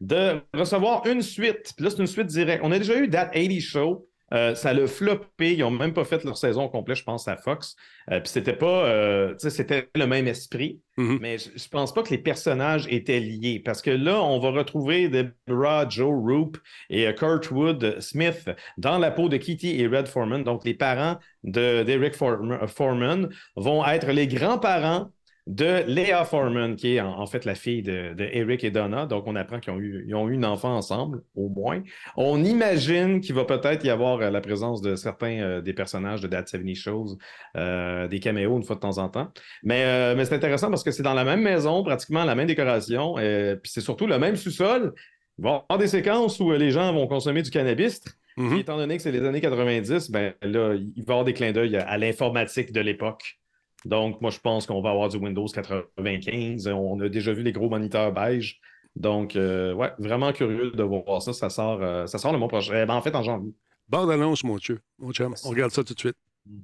de recevoir une suite. Puis là, c'est une suite directe. On a déjà eu That 80 Show. Euh, ça l'a floppé. Ils n'ont même pas fait leur saison complète, je pense, à Fox. Euh, puis c'était pas. euh, c'était le même esprit. Mhm. Mais je, je pense pas que les personnages étaient liés. Parce que là, on va retrouver Deborah, Joe Roop et euh, Kurt Wood Smith dans la peau de Kitty et Red Foreman. Donc, les parents de- d'Eric Foreman vont être les grands-parents de Leah Foreman, qui est en, en fait la fille de, de Eric et Donna. Donc, on apprend qu'ils ont eu, ils ont eu un enfant ensemble, au moins. On imagine qu'il va peut-être y avoir euh, la présence de certains euh, des personnages de That 70 Shows, euh, des caméos une fois de temps en temps. Mais, euh, mais c'est intéressant parce que c'est dans la même maison, pratiquement la même décoration, euh, puis c'est surtout le même sous-sol. Il va y avoir des séquences où les gens vont consommer du cannabis. Puis étant donné que c'est les années 90, ben là, il va y avoir des clins d'œil à l'informatique de l'époque. Donc, moi, je pense qu'on va avoir du Windows 95. On a déjà vu les gros moniteurs beige. Donc, euh, ouais, vraiment curieux de voir ça. Ça sort, euh, ça sort le mois prochain. Eh ben, en fait, en janvier. Bande-annonce, mon Dieu. Mon chum. On regarde ça tout de suite.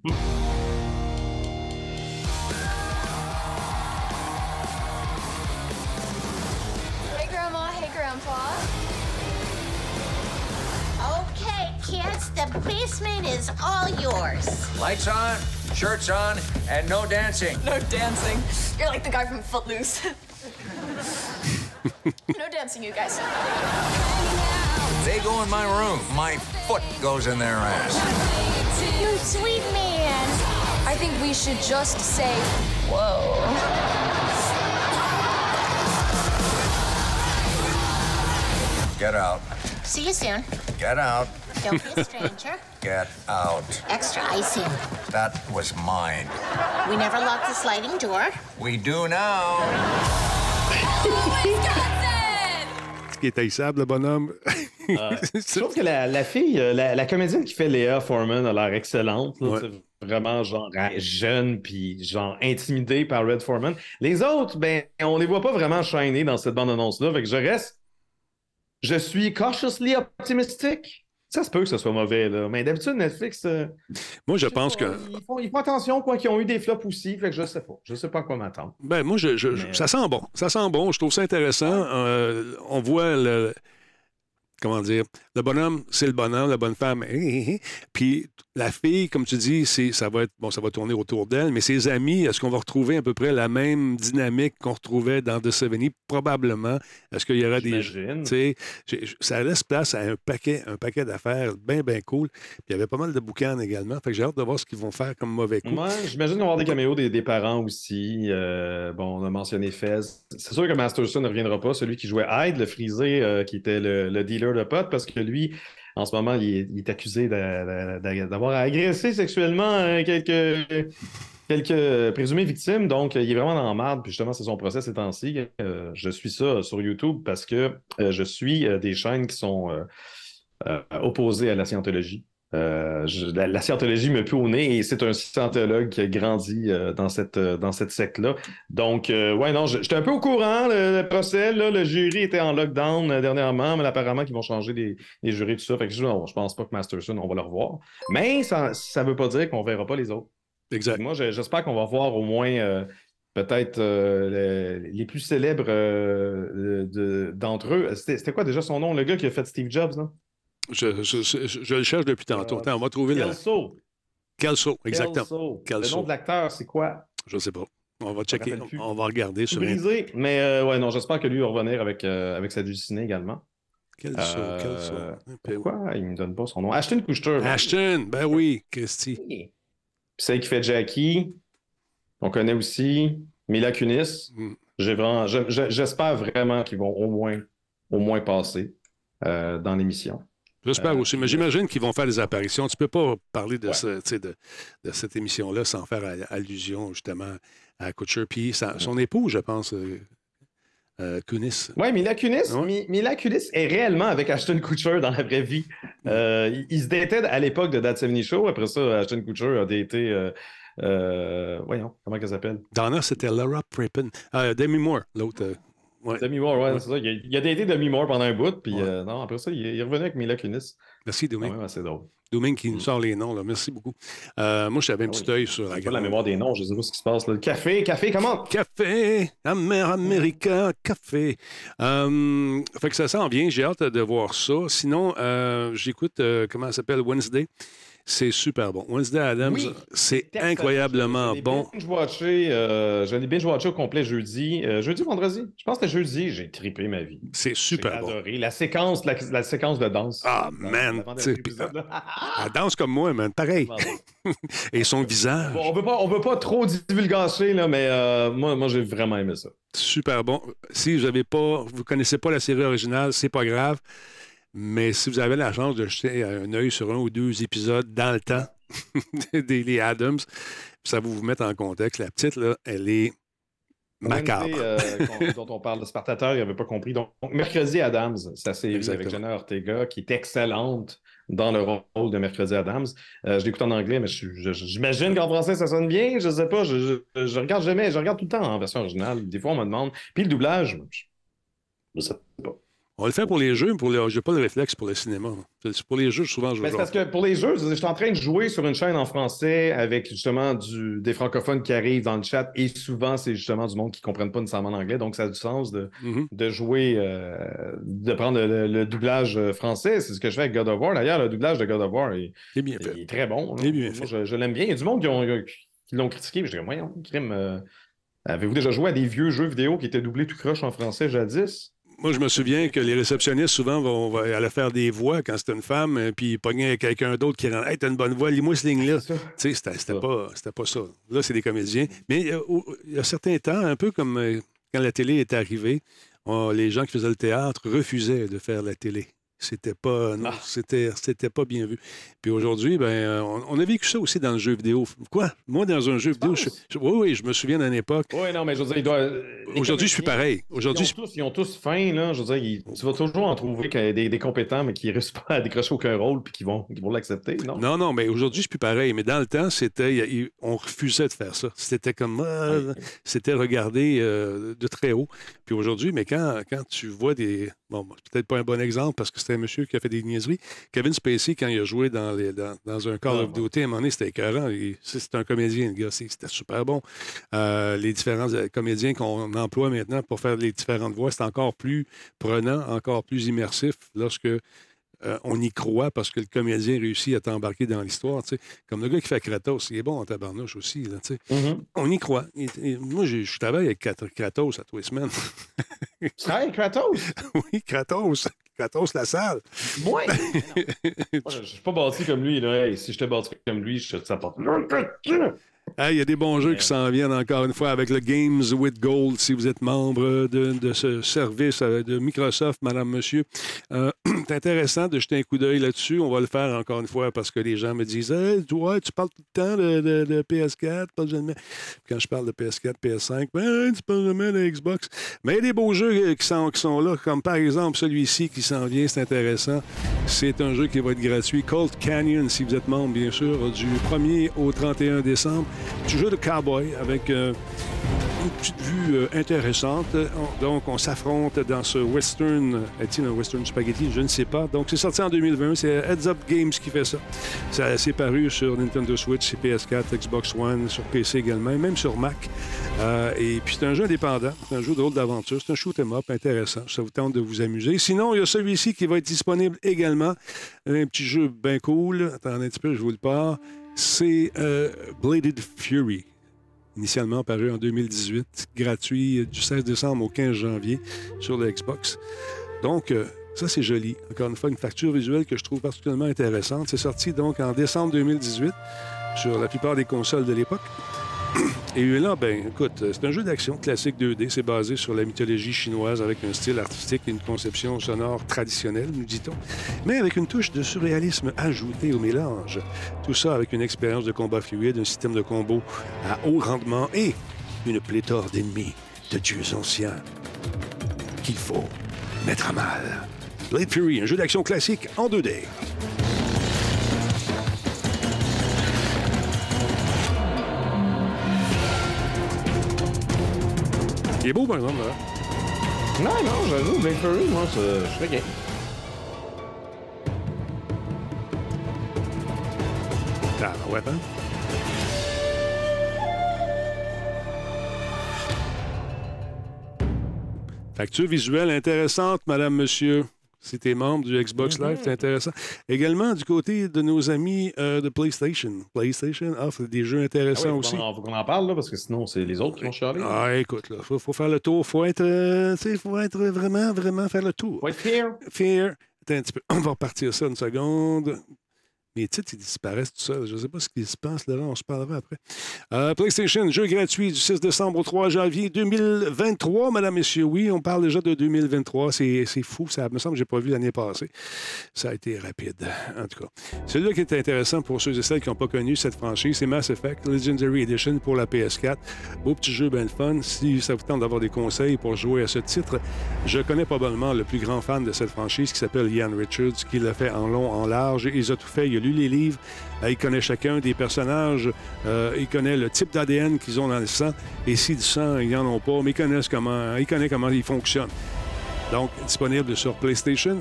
Hey, the basement is all yours. Lights on, shirts on, and no dancing. No dancing. You're like the guy from Footloose. no dancing, you guys. They go in my room. My foot goes in their ass. You sweet man. I think we should just say, whoa. Get out. See you soon. Get out. Don't be a stranger. Get out. Extra icing. That was mine. We never locked the sliding door. We do now. Ce qui est haïssable, le bonhomme. Je trouve que la, la fille, euh, la, la comédienne qui fait Léa Foreman a l'air excellente. là. C'est vraiment genre jeune puis genre intimidée par Red Foreman. Les autres, ben, on les voit pas vraiment shiner dans cette bande-annonce-là. Fait que je reste. Je suis cautiously optimistic. Ça se peut que ce soit mauvais, là. Mais d'habitude, Netflix. euh, Moi, je pense que. ils, font, ils font attention, quoi, qu'ils ont eu des flops aussi. Fait que je sais pas. Je sais pas à quoi m'attendre. Ben, moi, je, je- je- ça sent bon. Ça sent bon. Je trouve ça intéressant. Euh, on voit le. Comment dire? Le bonhomme, c'est le bonhomme, la bonne femme. hé, hé, hé. Puis la fille, comme tu dis, c'est, ça va être bon, ça va tourner autour d'elle, mais ses amis, est-ce qu'on va retrouver à peu près la même dynamique qu'on retrouvait dans The Seventy? Probablement. Est-ce qu'il y aura des. J'imagine. Ça laisse place à un paquet, un paquet d'affaires bien, bien cool. Puis il y avait pas mal de bouquins également. Fait que j'ai hâte de voir ce qu'ils vont faire comme mauvais coup. Ouais, j'imagine avoir des caméos des, des parents aussi. Euh, bon, on a mentionné Fez. C'est sûr que Masterson ne reviendra pas, celui qui jouait Hyde, le frisé, euh, qui était le, le dealer de potes, parce que lui, en ce moment, il est, accusé d'a- d'a- d'avoir agressé sexuellement euh, quelques, quelques présumées victimes. Donc, il est vraiment dans la marde. Puis justement, c'est son procès ces temps-ci. Euh, je suis ça sur YouTube parce que euh, je suis des chaînes qui sont opposées à la scientologie. Euh, je- la, la scientologie me pue au nez et c'est un scientologue qui a grandi euh, dans cette, euh, dans cette secte-là. Donc, ouais, non, je- j'étais un peu au courant, le, le procès, là, le jury était en lockdown dernièrement, mais apparemment qu'ils vont changer les, les jurys, tout ça. Fait que je, non, je pense pas que Masterson, on va le revoir. Mais ça ne veut pas dire qu'on verra pas les autres. Exact. Moi, je- j'espère qu'on va voir au moins peut-être euh, les, les plus célèbres euh, de- d'entre eux. C'était quoi déjà son nom, le gars qui a fait Steve Jobs, là? Je, je- je- je le cherche depuis tantôt. Attends, on va trouver la. Kelso. Kelso, exactement. Kelso. Le Kelso. nom de l'acteur, c'est quoi? Je sais pas. On va checker. On va regarder sur Brisé. Mais euh, ouais, non, j'espère que lui va revenir avec, euh, avec sa ciné également. Kelso, Euh, Kelso. Pourquoi il me donne pas son nom? Ashton Kutcher. Ashton, ben oui, Christy. Celle qui fait Jackie, on connaît aussi Mila Kunis. Mm. J'ai vraiment, j'espère vraiment qu'ils vont au moins, au moins passer euh, dans l'émission. J'espère Euh, aussi, mais j'imagine qu'ils vont faire des apparitions. Tu peux pas parler de, ce- tu sais, de, de cette émission-là sans faire allusion justement à Kutcher. Puis sa- son époux, je pense, euh, euh, Kunis. Oui, Mila Kunis, Mi- Mila Kunis est réellement avec Ashton Kutcher dans la vraie vie. Euh, ils, ils se dataient à l'époque de That 70 Show. Après ça, Ashton Kutcher a daté euh, voyons, comment elle s'appelle? Donna, c'était Laura Prepon. Demi Moore, l'autre. Ouais. Demi Moore, ouais, c'est ça. Il a, il a daté Demi Moore pendant un bout, puis euh, non, après ça, il est, il est revenu avec Mila Kunis. Merci, Domingue. Ouais, c'est drôle. Domingue qui nous sort les noms, là. Merci beaucoup. Euh, moi, j'avais un petit œil sur la pas la mémoire des noms, je sais pas ce qui se passe. Là. Café, café, comment? Café, Amer America, café. Euh, fait que ça s'en vient, j'ai hâte de voir ça. Sinon, euh, j'écoute, euh, comment ça s'appelle, Wednesday. C'est super bon. Wednesday Adams, Oui, c'est incroyablement bon. Watché, euh, je l'ai binge watché au complet jeudi. euh, jeudi, vendredi? Je pense que jeudi. J'ai trippé ma vie. C'est super J'ai bon. adoré. La séquence, la, la séquence de danse. Ah, man! Elle danse comme moi, man. Pareil. Et son visage. Bon, on pas, on veut pas trop divulgacher, là, mais euh, moi, moi j'ai vraiment aimé ça. Super bon. Si vous avez pas, vous connaissez pas la série originale, c'est pas grave. Mais si vous avez la chance de jeter un œil sur un ou deux épisodes dans le temps des Adams, ça va vous mettre en contexte. La petite, là, elle est macabre. Euh, dont on parle de Spartateur, il n'avait pas compris. Donc, Mercredi Adams, sa série avec. Jenna Ortega, qui est excellente dans le rôle de Mercredi Adams. Euh, je l'écoute en anglais, mais j'imagine qu'en français, ça sonne bien. Je sais pas. Je, je- je regarde jamais. Je regarde tout le temps en version originale. Des fois, on me demande. Puis le doublage, je, je sais pas. On le fait pour les jeux, mais pour les... j'ai pas le réflexe pour le cinéma. C'est Pour les jeux, souvent, je Ben, joue. parce que pour les jeux, je suis en train de jouer sur une chaîne en français avec justement du, des francophones qui arrivent dans le chat et souvent, c'est justement du monde qui ne comprennent pas nécessairement l'anglais. Donc, ça a du sens de, Mm-hmm. de jouer, euh, de prendre le, le doublage euh, français. C'est ce que je fais avec God of War. D'ailleurs, le doublage de God of War est, il est très bon. est bien Moi, je, je l'aime bien. Il y a du monde qui, ont- qui l'ont critiqué. Je dis, voyons, crime. euh, Avez-vous déjà joué à des vieux jeux vidéo qui étaient doublés tout croche en français jadis? Moi, je me souviens que les réceptionnistes, souvent, vont, vont aller faire des voix quand c'est une femme, euh, puis ils pognaient quelqu'un d'autre qui rentre. Hey, t'as une bonne voix, lis-moi ce ligne-là. Tu sais, c'était c'était pas, c'était pas ça. Là, c'est des comédiens. Mais euh, il y a certains temps, un peu comme euh, quand la télé est arrivée, on- les gens qui faisaient le théâtre refusaient de faire la télé. C'était pas, non, c'était, c'était pas bien vu. Puis aujourd'hui, ben, euh, on, on a vécu ça aussi dans le jeu vidéo. Quoi? Moi, dans un jeu vidéo, je, je- oui, oui, je me souviens d'une époque. Oui, non, mais je veux dire, il doit. Aujourd'hui, je suis pareil. Aujourd'hui, ils, ont tous, ils ont tous faim, là. Je veux dire, ils- tu vas toujours en trouver des, des compétents, mais qui ne réussissent pas à décrocher aucun rôle puis qui vont, qui vont l'accepter, non? Non, non, mais aujourd'hui, c'est plus pareil. Mais dans le temps, c'était, on refusait de faire ça. C'était comme, ah, c'était regardé euh, de très haut. Puis aujourd'hui, mais quand, quand tu vois des, bon, c'est peut-être pas un bon exemple parce que c'était un monsieur qui a fait des niaiseries. Kevin Spacey, quand il a joué dans, les, dans, dans un Call of Duty, à un moment donné, c'était écœurant. C'est un comédien, le gars. C'était super bon. Euh, les différents euh, comédiens qu'on emploie maintenant pour faire les différentes voix, c'est encore plus prenant, encore plus immersif lorsque euh, on y croit parce que le comédien réussit à t'embarquer dans l'histoire. tu sais. Comme le gars qui fait Kratos, il est bon en tabarnouche aussi. Là, tu sais. Mm-hmm. On y croit. Moi, je travaille avec Krat- Kratos à tous les semaines. Tu travailles avec Kratos? oui, Kratos. Kratos, la salle. Moi? Moi, je ne suis pas bâti comme lui. Là. Hey, si j'étais bâti comme lui, je te t'apporte. Il y a des bons jeux qui s'en viennent encore une fois avec le Games with Gold si vous êtes membre de, de ce service euh, de Microsoft, madame, monsieur. Euh, c'est intéressant de jeter un coup d'œil là-dessus. On va le faire encore une fois parce que les gens me disent hey, toi, tu parles tout le temps de, de- de PS4, pas jamais. Quand je parle de PS4, PS5, ben, tu parles jamais de Xbox. Mais il y a des beaux jeux euh, qui sont, qui sont là, comme par exemple celui-ci qui s'en vient, c'est intéressant. C'est un jeu qui va être gratuit. Colt Canyon, si vous êtes membre, bien sûr, du 1er au 31 décembre. Du jeu de cowboy avec euh, une petite vue euh, intéressante. On- donc, on s'affronte dans ce western. Est-il un western spaghetti? Je ne sais pas. Donc, c'est sorti en 2020. C'est Heads Up Games qui fait ça. Ça s'est paru sur Nintendo Switch, PS4, Xbox One, sur PC également, même sur Mac. Euh, et puis, c'est un jeu indépendant. C'est un jeu de rôle d'aventure. C'est un shoot 'em up intéressant. Ça vous tente de vous amuser. Sinon, il y a celui-ci qui va être disponible également. Un petit jeu bien cool. Attendez un petit peu, je vous le pars. C'est euh, Bladed Fury initialement paru en 2018, gratuit euh, du 16 décembre au 15 janvier sur le Xbox. Donc, euh, ça, c'est joli. Encore une fois, une facture visuelle que je trouve particulièrement intéressante. C'est sorti donc en décembre 2018 sur la plupart des consoles de l'époque. Et là, ben, écoute, euh, c'est un jeu d'action classique 2D. C'est basé sur la mythologie chinoise avec un style artistique et une conception sonore traditionnelle, nous dit-on, mais avec une touche de surréalisme ajoutée au mélange. Tout ça avec une expérience de combat fluide, un système de combo à haut rendement et une pléthore d'ennemis, de dieux anciens qu'il faut mettre à mal. Blade Fury, un jeu d'action classique en 2D. Il est beau, par exemple. Là. Non, non, j'avoue, Blake Furry, moi, je je serais game. Ah, ouais, hein? Facture visuelle intéressante, madame, monsieur. Si t'es membre du Xbox Live, c'est intéressant. Également, du côté de nos amis euh, de PlayStation. PlayStation offre des jeux Ah oui, intéressants aussi. en- faut qu'on en parle, là, parce que sinon, c'est les autres qui vont chialer. Ah, écoute, là, faut, faut faire le tour. Faut être, euh, tu sais, faut être vraiment, vraiment faire le tour. Faut être. Fair. Attends un petit peu. On va repartir ça une seconde. Mes titres, ils disparaissent tout seuls. Je ne sais pas ce qui se passe, Laurent. On se parlera après. Euh, PlayStation, jeu gratuit du 6 décembre au 3 janvier 2023, mesdames, messieurs. Oui, on parle déjà de 2023. C'est fou. Ça me semble je n'ai pas vu l'année passée. Ça a été rapide, en tout cas. Celui-là qui est intéressant pour ceux et celles qui n'ont pas connu cette franchise, c'est Mass Effect Legendary Edition pour la PS4. Beau petit jeu, ben fun. Si ça vous tente d'avoir des conseils pour jouer à ce titre, je connais probablement le plus grand fan de cette franchise qui s'appelle Ian Richards, qui l'a fait en long, en large. Il a tout fait. Il lu les livres. Euh, Il connaît chacun des personnages. Euh, il connaît le type d'ADN qu'ils ont dans le sang. Et si du sang, ils n'en ont pas, mais ils connaissent comment, il connaît comment ils fonctionnent. Donc, disponible sur PlayStation.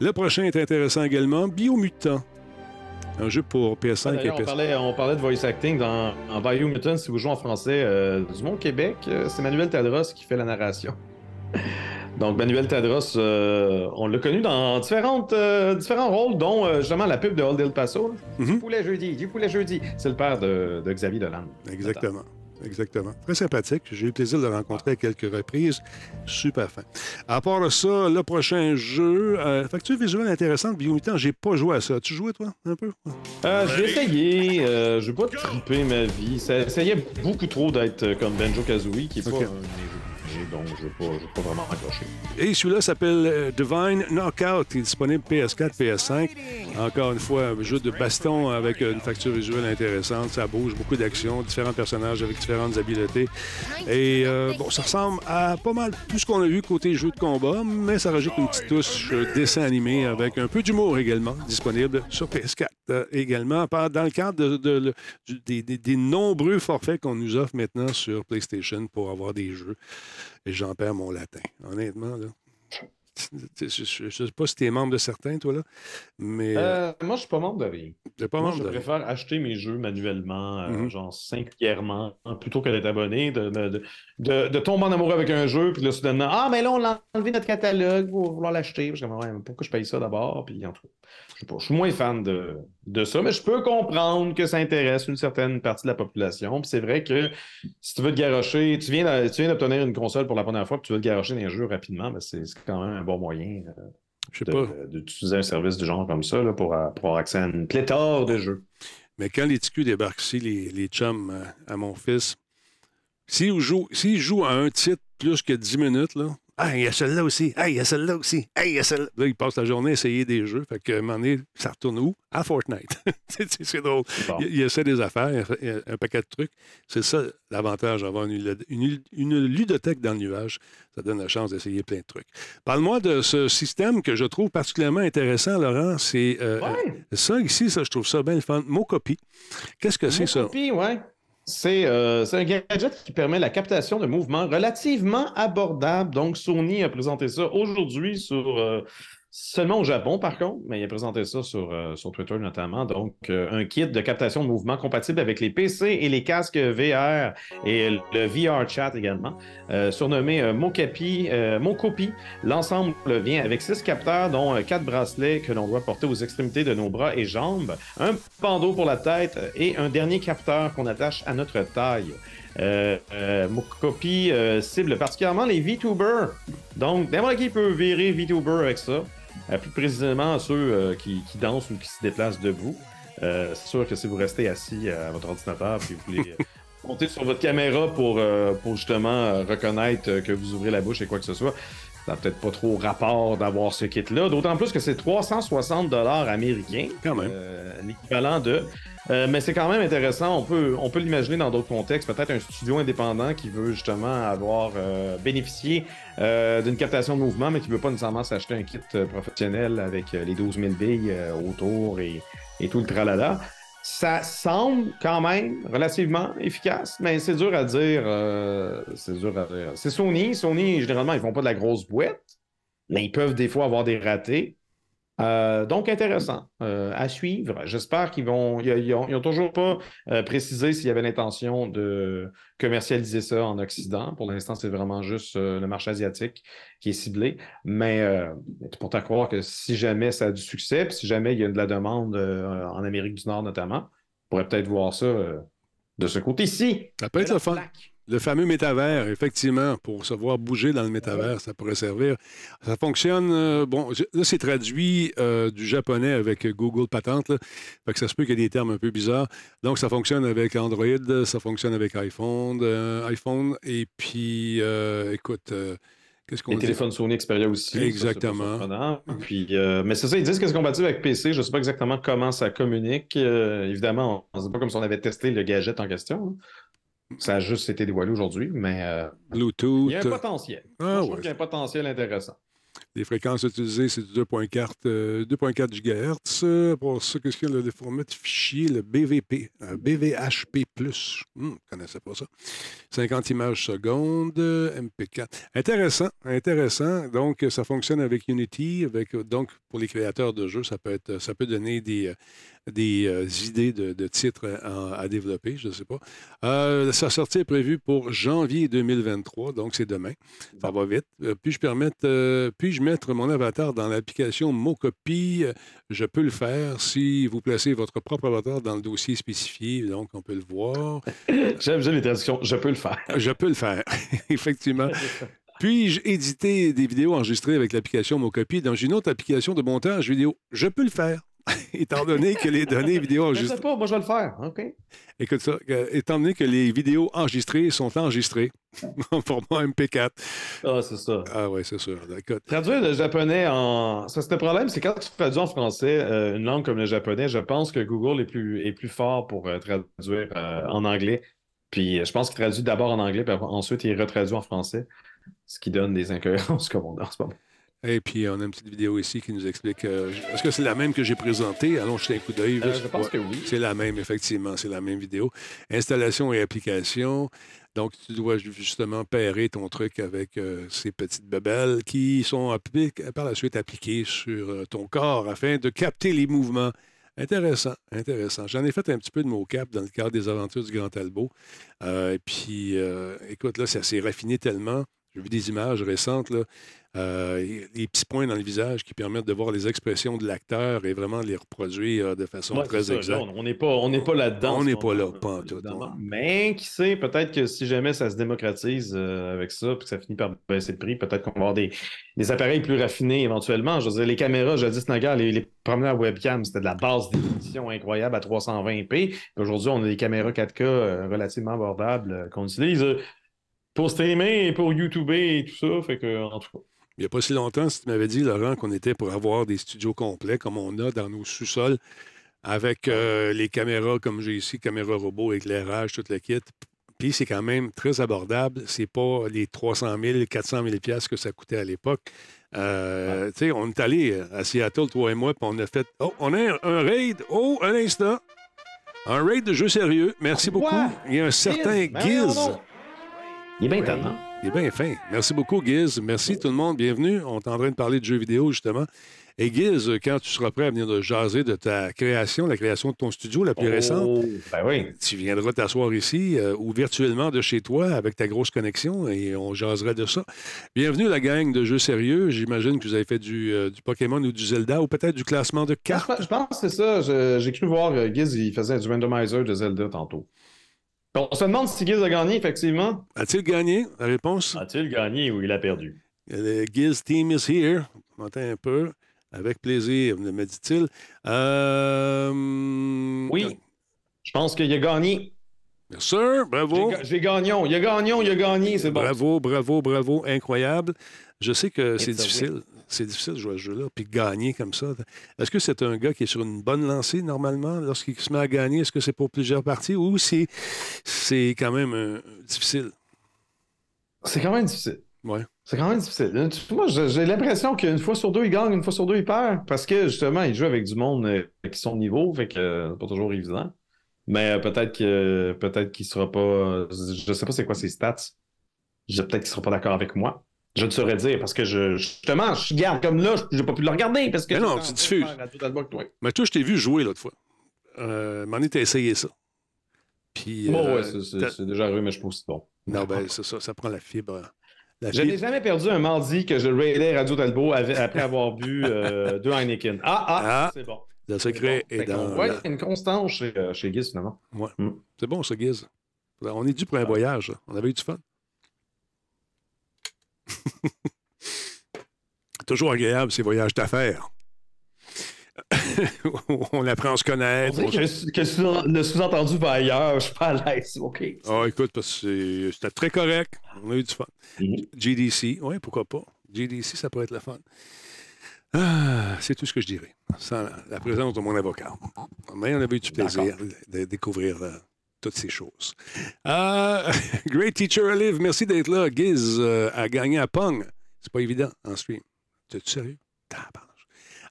Le prochain est intéressant également. Biomutant. Un jeu pour PS5 et D'ailleurs, on PS4. parlait, on parlait de voice acting dans, en Biomutant, si vous jouez en français euh, du Monde Québec, euh, c'est Manuel Tadros qui fait la narration. Donc, Manuel Tadros, euh, on l'a connu dans différentes, euh, différents rôles, dont euh, justement la pub de Old El Paso. Du poulet jeudi, du poulet jeudi. C'est le père de, de Xavier Dolan. Exactement. Exactement. Très sympathique. J'ai eu le plaisir de le rencontrer à quelques reprises. Super fin. À part ça, le prochain jeu, euh, facture visuelle intéressante, Biomutant, j'ai pas joué à ça. Tu jouais, toi, un peu? Euh, j'ai essayé, euh, j'ai pas trippé ma vie. Ça essayait beaucoup trop d'être comme Benjo Kazooie, qui est pas un donc je je vais pas vraiment accrocher. Et celui-là s'appelle euh, Divine Knockout. Il est disponible PS4, PS5. Encore une fois, un jeu de baston avec une facture visuelle intéressante. Ça bouge, beaucoup d'action, différents personnages avec différentes habiletés. Et euh, bon, ça ressemble à pas mal tout ce qu'on a vu côté jeu de combat, mais ça rajoute une petite touche euh, dessin animé avec un peu d'humour également, disponible sur PS4 euh, également, dans le cadre des nombreux forfaits qu'on nous offre maintenant sur PlayStation pour avoir des jeux. Et j'en perds mon latin. Honnêtement, là. Je ne sais pas si tu es membre de certains, toi, là, mais Euh, moi, je suis pas membre de rien. pas Moi, membre je de rien. préfère acheter mes jeux manuellement, euh, Mhm. genre singulièrement, plutôt que d'être abonné, de, de, de, de- de tomber en amour avec un jeu, puis là, soudainement, ah, mais là, on l'a enlevé notre catalogue pour vouloir l'acheter. Pourquoi je paye ça d'abord? Puis, en tout cas, je sais pas, je suis moins fan de, de ça, mais je peux comprendre que ça intéresse une certaine partie de la population. Puis c'est vrai que si tu veux te garrocher, tu viens, d'a- tu viens d'obtenir une console pour la première fois, puis tu veux te garrocher dans un jeu rapidement, ben c'est quand même un bon moyen euh, d'utiliser un service du genre comme ça là, pour, euh, pour avoir accès à une pléthore de jeux. Mais quand les TQ débarquent ici, les, les chums euh, à mon fils, s'il joue, s'il joue à un titre plus que 10 minutes, là, ah, il y a celle-là aussi, ah, il y a celle-là aussi, ah, il y a celle-là. Là, il passe la journée à essayer des jeux. Fait que, à un moment donné, ça retourne où? À Fortnite. C'est- drôle. Bon. Il, il essaie des affaires, il un paquet de trucs. C'est ça l'avantage d'avoir une, une- une ludothèque dans le nuage. Ça donne la chance d'essayer plein de trucs. Parle-moi de ce système que je trouve particulièrement intéressant, Laurent. C'est euh, euh, ça ici, ça, je trouve ça bien le fun. Mocopie. Qu'est-ce que c'est ça? Mocopie, ouais. C'est euh, c'est un gadget qui permet la captation de mouvements relativement abordable. Donc, Sony a présenté ça aujourd'hui sur. euh, Seulement au Japon, par contre, mais il a présenté ça sur, euh, sur Twitter notamment. Donc, euh, un kit de captation de mouvement compatible avec les PC et les casques VR et le VR chat également, euh, surnommé Mocapi, Mocopi. L'ensemble vient avec six capteurs, dont quatre bracelets que l'on doit porter aux extrémités de nos bras et jambes, un bandeau pour la tête et un dernier capteur qu'on attache à notre taille. Euh, euh, cible particulièrement les VTubers. Donc, n'importe qui peut virer VTuber avec ça. Euh, plus précisément ceux euh, qui, qui dansent ou qui se déplacent debout. Euh, c'est sûr que si vous restez assis à votre ordinateur puis vous voulez monter sur votre caméra pour, pour justement reconnaître que vous ouvrez la bouche et quoi que ce soit, ça n'a peut-être pas trop rapport d'avoir ce kit-là. D'autant plus que c'est 360 dollars américains. Quand même. Euh, L'équivalent de. Euh, mais c'est quand même intéressant. On peut, on peut l'imaginer dans d'autres contextes. Peut-être un studio indépendant qui veut justement avoir euh, bénéficié euh, d'une captation de mouvement, mais qui ne veut pas nécessairement s'acheter un kit professionnel avec les 12 000 billes autour et, et tout le tralala. Ça semble quand même relativement efficace, mais c'est dur à dire. euh, c'est dur à dire. C'est Sony. Sony, généralement, ils font pas de la grosse boîte, mais ils peuvent des fois avoir des ratés. Euh, donc, intéressant euh, à suivre. J'espère qu'ils vont. Ils n'ont toujours pas euh, précisé s'il y avait l'intention de commercialiser ça en Occident. Pour l'instant, c'est vraiment juste le marché asiatique qui est ciblé. Mais c'est pourtant croire que si jamais ça a du succès, puis si jamais il y a de la demande en Amérique du Nord notamment, on pourrait peut-être voir ça de ce côté-ci. Ça peut être le fun. Le fameux métavers, effectivement, pour se voir bouger dans le métavers, ça pourrait servir. Ça fonctionne, euh, bon, là, c'est traduit euh, du japonais avec Google Patente, là. Fait que ça se peut qu'il y ait des termes un peu bizarres. Donc, ça fonctionne avec Android, ça fonctionne avec iPhone, euh, iPhone, et puis, écoute, qu'est-ce qu'on Les dit? téléphones Sony Xperia aussi. Exactement. Puis, euh, mais c'est ça, ils disent que c'est compatible avec PC. Je ne sais pas exactement comment ça communique. Euh, évidemment, on ne sait pas comme si on avait testé le gadget en question. hein. Ça a juste été dévoilé aujourd'hui, mais euh, Bluetooth. il y a un potentiel. Ah, Moi, je ouais. trouve qu'il y a un potentiel intéressant. Les fréquences utilisées, c'est du 2.4 euh, 2.4 GHz. Pour ça, qu'est-ce qu'il y a? Le format de fichier, le BVP, euh, BVHP+. Je ne connaissais pas ça. 50 images secondes, euh, MP4. Intéressant, intéressant. Donc, ça fonctionne avec Unity. Avec, donc, pour les créateurs de jeux, ça peut, être, ça peut donner des, euh, des euh, idées de, de titres à, à développer, je ne sais pas. Sa sortie est prévue pour janvier 2023, donc c'est demain. Ça va vite. Puis-je permettre, euh, puis-je mettre mon avatar dans l'application Mocopie? Euh, Je peux le faire si vous placez votre propre avatar dans le dossier spécifié, donc on peut le voir. J'aime les traductions. Je peux le faire. Je peux le faire, effectivement. Puis-je éditer des vidéos enregistrées avec l'application Mocopie dans une autre application de montage vidéo? Je peux le faire, étant donné que les données vidéo Je ne enregistrées... sais pas, moi je vais le faire. OK. Écoute ça, euh, étant donné que les vidéos enregistrées sont enregistrées en format MP4. Ah, c'est ça. Ah ouais, c'est sûr. Écoute, Traduire le japonais en. Ça, c'est le problème, c'est quand tu traduis en français euh, une langue comme le japonais, je pense que Google est plus, est plus fort pour euh, traduire euh, en anglais. Puis je pense qu'il traduit d'abord en anglais, puis ensuite il retraduit en français, ce qui donne des incohérences comme on a en ce moment. Et puis, on a une petite vidéo ici qui nous explique. euh, Est-ce que c'est la même que j'ai présentée? Allons jeter un coup d'œil. Euh, je pense que oui. C'est la même, effectivement. C'est la même vidéo. Installation et application. Donc, tu dois ju- justement pairer ton truc avec euh, ces petites bebelles qui sont par la suite appliquées sur euh, ton corps afin de capter les mouvements. Intéressant, intéressant. J'en ai fait un petit peu de mocap dans le cadre des aventures du Grand Talbot. Euh, et puis, euh, écoute, là, ça s'est raffiné tellement. J'ai vu des images récentes, là. Euh, les petits points dans le visage qui permettent de voir les expressions de l'acteur et vraiment les reproduire euh, de façon Ouais, très exacte. On n'est pas, on n'est pas là-dedans. On n'est pas là, pas en tout. Mais qui sait, peut-être que si jamais ça se démocratise euh, avec ça, puis que ça finit par baisser de prix, peut-être qu'on va avoir des, des appareils plus raffinés éventuellement. Je veux dire, les caméras, jadis naguère, les, les premières webcams, c'était de la basse définition incroyable à 320p. Puis aujourd'hui, on a des caméras 4K euh, relativement abordables qu'on utilise pour streamer et pour YouTuber et tout ça. Fait que, en tout cas. Il n'y a pas si longtemps, si tu m'avais dit, Laurent, qu'on était pour avoir des studios complets comme on a dans nos sous-sols, avec euh, les caméras comme j'ai ici, caméra robot, éclairage, tout le kit. Puis c'est quand même très abordable. C'est pas les 300 000, 400 000 piastres que ça coûtait à l'époque. Euh, Tu sais, on est allé à Seattle, toi et moi, puis on a fait. Oh, on a un, raid. Oh, un instant. Un raid de jeu sérieux. Merci beaucoup. Il y a un certain Ben donc. Il est bien étonnant. Il est bien fin. Merci beaucoup, Giz. Merci tout le monde. Bienvenue. On est en train de parler de jeux vidéo, justement. Et Giz, quand tu seras prêt à venir de jaser de ta création, la création de ton studio la plus Oh, récente, ben oui. tu viendras t'asseoir ici euh, ou virtuellement de chez toi avec ta grosse connexion et on jaserait de ça. Bienvenue la gang de jeux sérieux. J'imagine que vous avez fait du, euh, du Pokémon ou du Zelda ou peut-être du classement de cartes. je pense que c'est ça. J'ai cru voir euh, Giz, il faisait du randomizer de Zelda tantôt. On se demande si Giz a gagné, effectivement. A-t-il gagné? La réponse? A-t-il gagné? Ou il a perdu? Le Giz team is here. M'entends un peu. Avec plaisir, me dit-il. Euh, Oui. Je pense qu'il a gagné. Bien sûr, bravo. J'ai ga- J'ai gagnon. Il a gagnon, il a gagné, c'est bon. Bravo, bravo, bravo, incroyable. Je sais que c'est difficile. C'est difficile de jouer à ce jeu-là, puis gagner comme ça. Est-ce que c'est un gars qui est sur une bonne lancée normalement lorsqu'il se met à gagner? Est-ce que c'est pour plusieurs parties ou c'est, c'est quand même euh, difficile? C'est quand même difficile. Ouais. C'est quand même difficile. Moi, j'ai l'impression qu'une fois sur deux, il gagne, une fois sur deux, il perd. Parce que justement, il joue avec du monde euh, qui sont de niveau, fait que euh, c'est pas toujours évident. Mais euh, peut-être que peut-être qu'il sera pas. euh, Je sais pas c'est quoi ses stats. Je- Peut-être qu'il sera pas d'accord avec moi. Je ne saurais dire parce que je justement, je garde comme là, je- j'ai pas pu le regarder parce que. Mais non, tu diffuses. Mais toi, je t'ai vu jouer l'autre fois. Euh, m'en étais essayé ça. Puis. Bon, euh, ouais, c'est- c'est c'est déjà arrivé, mais je suis pas aussi bon. Non, ben, c'est ça, ça prend la fibre. Je n'ai jamais perdu un mardi que je raidais Radio Talbot après avoir bu euh, deux Heineken. Ah, ah, Ah, c'est bon. Le secret est dans. voit la- une constance chez, euh, chez Giz, finalement. Ouais. Mm. C'est bon, ça, Guiz. On est dû pour un voyage. On avait eu du fun. Toujours agréable, ces voyages d'affaires. on apprend à se On connaître. on que, que le sous-entendu va ailleurs, je suis pas à l'aise. OK. Ah, écoute, parce que c'était très correct. On a eu du fun. GDC, oui, pourquoi pas. GDC, ça pourrait être le fun. Ah, c'est tout ce que je dirais, sans la présence de mon avocat. Mais on avait eu du plaisir de découvrir euh, toutes ces choses. Euh, great Teacher Olive, merci d'être là. Giz euh, a gagné à Pong. C'est pas évident en stream. T'es-tu sérieux?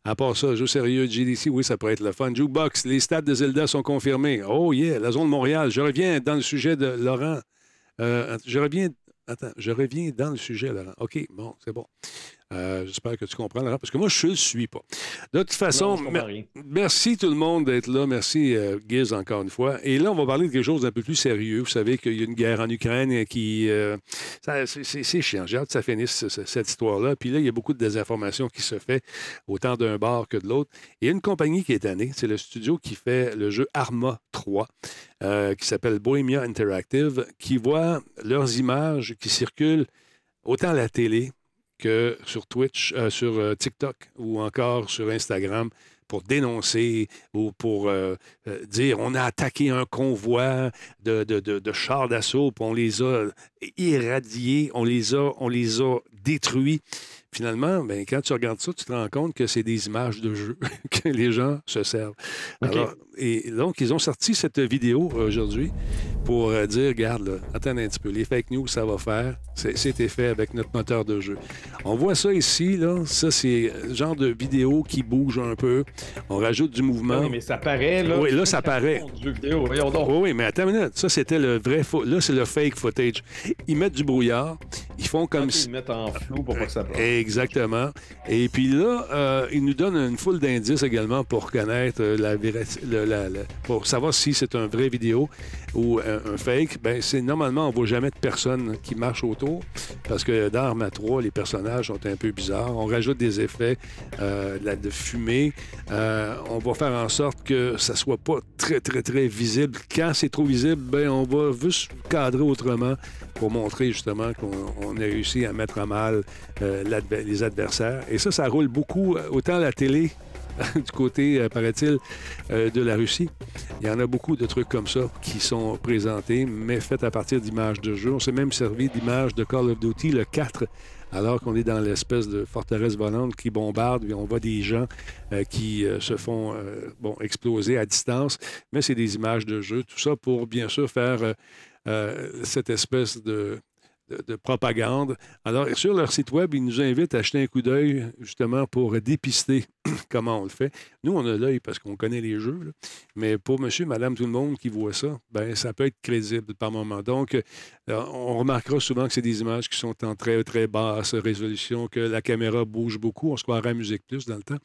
À part ça, jeu sérieux, GDC, oui, ça pourrait être le fun. Jukebox, les stats de Zelda sont confirmés. Oh yeah, la zone de Montréal. Je reviens dans le sujet de Laurent. Euh, je reviens. Attends, je reviens dans le sujet, Laurent. OK, bon, c'est bon. Euh, J'espère que tu comprends, Laurent, parce que moi, je ne le suis pas. De toute façon, Non, mer- merci tout le monde d'être là. Merci, euh, Giz, encore une fois. Et là, on va parler de quelque chose d'un peu plus sérieux. Vous savez qu'il y a une guerre en Ukraine qui. euh, c'est- chiant. J'ai hâte que ça finisse, ce- ce- cette histoire-là. Puis là, il y a beaucoup de désinformation qui se fait, autant d'un bar que de l'autre. Il y a une compagnie qui est tannée. C'est le studio qui fait le jeu Arma 3, euh, qui s'appelle Bohemia Interactive, qui voit leurs images qui circulent autant à la télé que sur Twitch, euh, sur euh, TikTok ou encore sur Instagram pour dénoncer ou pour euh, euh, dire on a attaqué un convoi de, de, de- de chars d'assaut, puis on les a irradiés, on les a, on les a détruits. Finalement, ben, quand tu regardes ça, tu te rends compte que c'est des images de jeu que les gens se servent. Alors, et donc, ils ont sorti cette vidéo aujourd'hui pour euh, dire, regarde, là, attendez un petit peu, les fake news, ça va faire. C'était fait avec notre moteur de jeu. On voit ça ici, là. Ça, c'est le genre de vidéo qui bouge un peu. On rajoute du mouvement. Oui, mais ça paraît, là. Oui, là, ça paraît. Vidéo, voyons donc. Oui, oui, mais attends une minute. Ça, c'était le vrai. fo- Là, c'est le fake footage. Ils mettent du brouillard. Ils font comme si. Ils mettent en flou pour pas que ça passe. Exactement. Et puis là, euh, il nous donne une foule d'indices également pour reconnaître euh, la la- la- pour savoir si c'est un vrai vidéo ou un, un fake. Ben, c'est normalement, on voit jamais de personnes qui marchent autour parce que dans Arma 3, les personnages sont un peu bizarres. On rajoute des effets euh, de, fumée. Euh, on va faire en sorte que ça soit pas très, très, très visible. Quand c'est trop visible, ben, on va juste cadrer autrement pour montrer justement qu'on on a réussi à mettre à mal euh, les adversaires. Et ça, ça roule beaucoup, euh, autant la télé, du côté, euh, paraît-il, de la Russie. Il y en a beaucoup de trucs comme ça qui sont présentés, mais faits à partir d'images de jeu. On s'est même servi d'images de Call of Duty, le 4, alors qu'on est dans l'espèce de forteresse volante qui bombarde, et on voit des gens qui se font bon, exploser à distance, mais c'est des images de jeu, tout ça pour bien sûr faire cette espèce de propagande. Alors, sur leur site web, ils nous invitent à jeter un coup d'œil justement pour dépister comment on le fait. Nous, on a l'œil parce qu'on connaît les jeux, mais pour monsieur, madame, tout le monde qui voit ça, ben ça peut être crédible par moment. Donc, euh, on remarquera souvent que c'est des images qui sont en très, très basse résolution, que la caméra bouge beaucoup. On se croirait à Musique Plus dans le temps.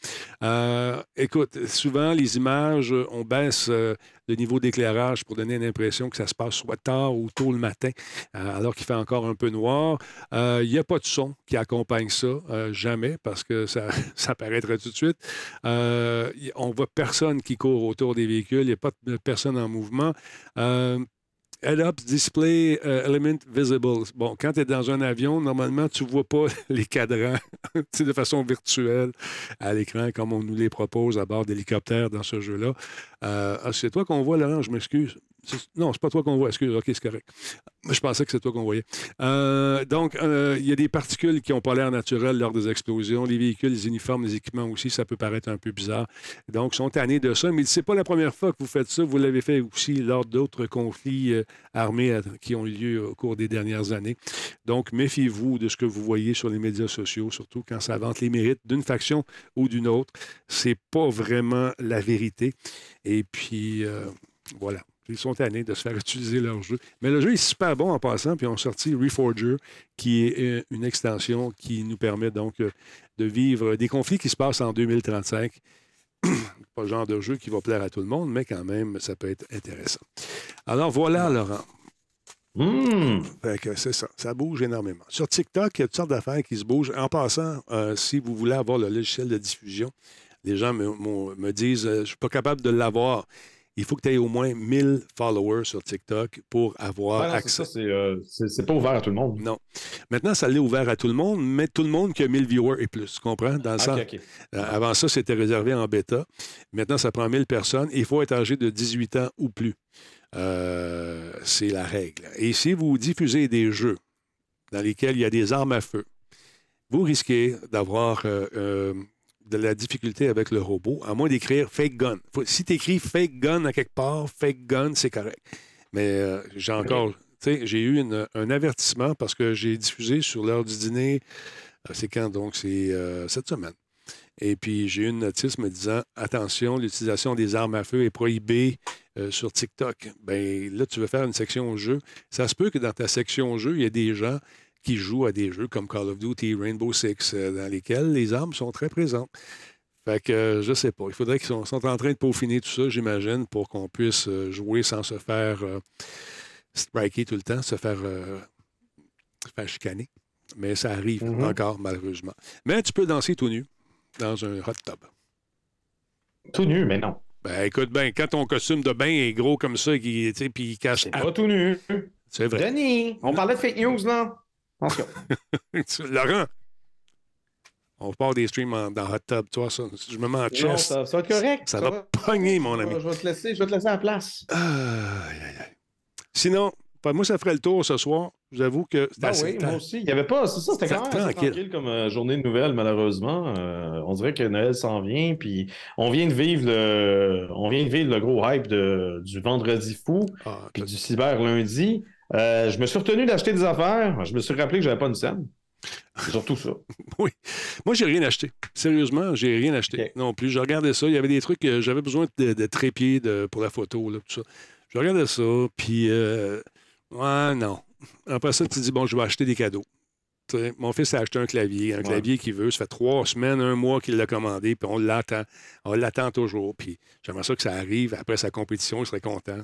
Euh, écoute, souvent, les images, euh, on baisse le niveau d'éclairage pour donner l'impression que ça se passe soit tard ou tôt le matin, alors qu'il fait encore un peu noir. Il n'y a pas de son qui accompagne ça, jamais, parce que ça, ça tout de suite. Euh, y- on voit personne qui court autour des véhicules, il n'y a pas de personne en mouvement. Euh, Head-up display euh, element visible. Bon, quand tu es dans un avion, normalement, tu ne vois pas les cadrans de façon virtuelle à l'écran comme on nous les propose à bord d'hélicoptères dans ce jeu-là. Euh, ah, c'est toi qu'on voit, Laurent, je m'excuse. Non, c'est pas toi qu'on voit. Excuse, OK, c'est correct. Je pensais que c'est toi qu'on voyait. Euh, donc, euh, il y a des particules qui n'ont pas l'air naturelles lors des explosions. Les véhicules, les uniformes, les équipements aussi, ça peut paraître un peu bizarre. Donc, sont tannés de ça. Mais c'est pas la première fois que vous faites ça. Vous l'avez fait aussi lors d'autres conflits euh, armés qui ont eu lieu au cours des dernières années. Donc, méfiez-vous de ce que vous voyez sur les médias sociaux, surtout quand ça vante les mérites d'une faction ou d'une autre. C'est pas vraiment la vérité. Et puis, voilà. Ils sont tannés de se faire utiliser leur jeu. Mais le jeu est super bon en passant, puis ils ont sorti Reforger, qui est euh, une extension qui nous permet donc euh, de vivre des conflits qui se passent en 2035. Pas le genre de jeu qui va plaire à tout le monde, mais quand même, ça peut être intéressant. Alors voilà, Laurent. Fait que c'est ça. Ça bouge énormément. Sur TikTok, il y a toutes sortes d'affaires qui se bougent. En passant, euh, si vous voulez avoir le logiciel de diffusion, les gens me, disent euh, Je ne suis pas capable de l'avoir. Il faut que tu aies au moins 1000 followers sur TikTok pour avoir Ouais, non, c'est accès. c'est, euh, pas ouvert à tout le monde. Non. Maintenant, ça l'est ouvert à tout le monde, mais tout le monde qui a 1000 viewers et plus. Tu comprends? Dans le sens-. Euh, Avant ça, c'était réservé en bêta. Maintenant, ça prend 1000 personnes. Il faut être âgé de 18 ans ou plus. Euh, c'est la règle. Et si vous diffusez des jeux dans lesquels il y a des armes à feu, vous risquez d'avoir euh, euh, de la difficulté avec le robot, à moins d'écrire fake gun. Faut- si tu écris fake gun à quelque part, fake gun, c'est correct. Mais euh, j'ai encore. tu sais, J'ai eu une- un avertissement parce que j'ai diffusé sur l'heure du dîner. euh, C'est quand donc? C'est euh, cette semaine. Et puis, j'ai eu une notice me disant attention, l'utilisation des armes à feu est prohibée euh, sur TikTok. Bien, là, tu veux faire une section jeu. Ça se peut que dans ta section jeu, il y a des gens qui jouent à des jeux comme Call of Duty, Rainbow Six, euh, dans lesquels les armes sont très présentes. Fait que euh, je sais pas. Il faudrait qu'ils sont, sont en train de peaufiner tout ça, j'imagine, pour qu'on puisse euh, jouer sans se faire euh, striker tout le temps, se faire, euh, se faire chicaner. Mais ça arrive encore, malheureusement. Mais tu peux danser tout nu dans un hot tub. Tout nu, mais non. Ben, écoute bien, quand ton costume de bain est gros comme ça, puis il cache. Pas tout nu. C'est vrai. Denis, on parlait de fake news, là. Attention. Laurent, on part des streams en- dans hot tub, toi, ça. Je me mets en Non, chest. ça, ça va être correct. Ça va pogner, mon ami. Je vais te laisser, je vais te laisser la place. Aïe, aïe, aïe. Sinon, pas- moi, ça ferait le tour ce soir. J'avoue que Ben assez oui, moi aussi. Il n'y avait pas, c'est ça, c'était quand même tranquille comme euh, journée de nouvelles, malheureusement. Euh, on dirait que Noël s'en vient, puis on vient de vivre le, on vient de vivre le gros hype de- du vendredi fou, Ah, puis du cyber lundi. Euh, je me suis retenu d'acheter des affaires. Je me suis rappelé que j'avais pas une scène. C'est surtout ça. Oui. Moi, j'ai rien acheté. Sérieusement, j'ai rien acheté non plus. Je regardais ça. Il y avait des trucs que j'avais besoin de, de trépieds de- pour la photo, là, tout ça. Je regardais ça, puis... euh, ouais, non. Après ça, tu te dis, bon, je vais acheter des cadeaux. Mon fils a acheté un clavier, un clavier qu'il veut. Ça fait trois semaines, un mois qu'il l'a commandé, puis on l'attend. On l'attend toujours. Puis j'aimerais ça que ça arrive après sa compétition, il serait content.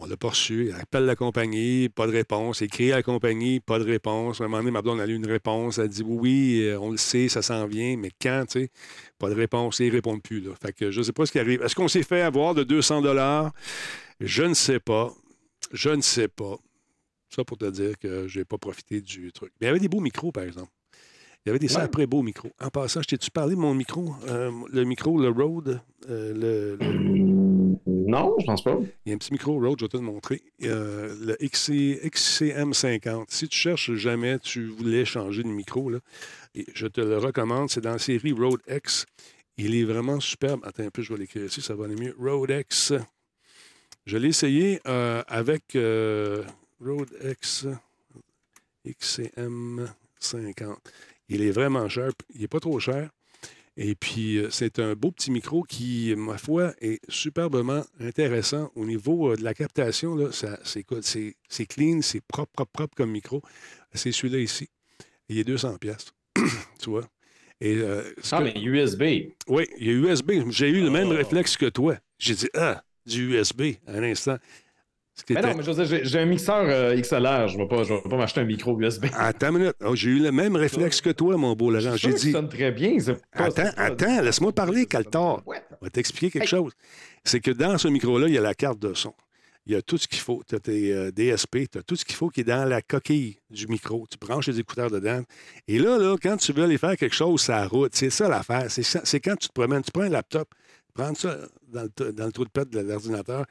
On l'a pas reçu. Il appelle la compagnie, pas de réponse. Il écrit à la compagnie, pas de réponse. À un moment donné, ma blonde a eu une réponse. Elle dit oui, euh, on le sait, ça s'en vient, mais quand, tu sais, pas de réponse. Et ils ne répondent plus. Là. Fait que je ne sais pas ce qui arrive. Est-ce qu'on s'est fait avoir de 200 Je ne sais pas. Je ne sais pas. Ça pour te dire que je n'ai pas profité du truc. Mais il y avait des beaux micros, par exemple. Il y avait des sacrés beaux micros. En passant, je t'ai-tu parlé de mon micro? Euh, le micro, le Rode? euh, le, le- Non, je pense pas. il y a un petit micro Rode, je vais te le montrer. Euh, le XC, XCM50. Si tu cherches jamais, tu voulais changer de micro, là, je te le recommande. C'est dans la série Rode X. Il est vraiment superbe. Attends un peu, je vais l'écrire ici, ça va aller mieux. Rode X. Je l'ai essayé euh, avec euh, Rode X XCM50. Il est vraiment cher. Il n'est pas trop cher. Et puis, euh, c'est un beau petit micro qui, ma foi, est superbement intéressant au niveau euh, de la captation. Là, ça, c'est, quoi? c'est, c'est clean, c'est propre, propre, propre comme micro. C'est celui-là ici. Il est 200 pièces. tu vois? Et, euh, Ah, que- mais USB. Oui, il y a USB. J'ai eu le même réflexe que toi. J'ai dit, ah, du USB, à un instant. Ce qui Mais non, mais je veux dire, j'ai- un mixeur euh, XLR. Je ne vais pas, pas m'acheter un micro USB. Attends une minute. Oh, j'ai eu le même réflexe que toi, mon beau Laurent. J'ai dit. ça sonne très bien. pas- Attends, attends, laisse-moi parler, Caltar. Je vais t'expliquer quelque chose. C'est que dans ce micro-là, il y a la carte de son. Il y a tout ce qu'il faut. Tu as tes euh, DSP, tu as tout ce qu'il faut qui est dans la coquille du micro. Tu branches les écouteurs dedans. Et là, là, quand tu veux aller faire quelque chose, ça route. C'est ça l'affaire. C'est ça- c'est quand tu te promènes, tu prends un laptop, prends ça dans le, t- dans le trou de pète de l'ordinateur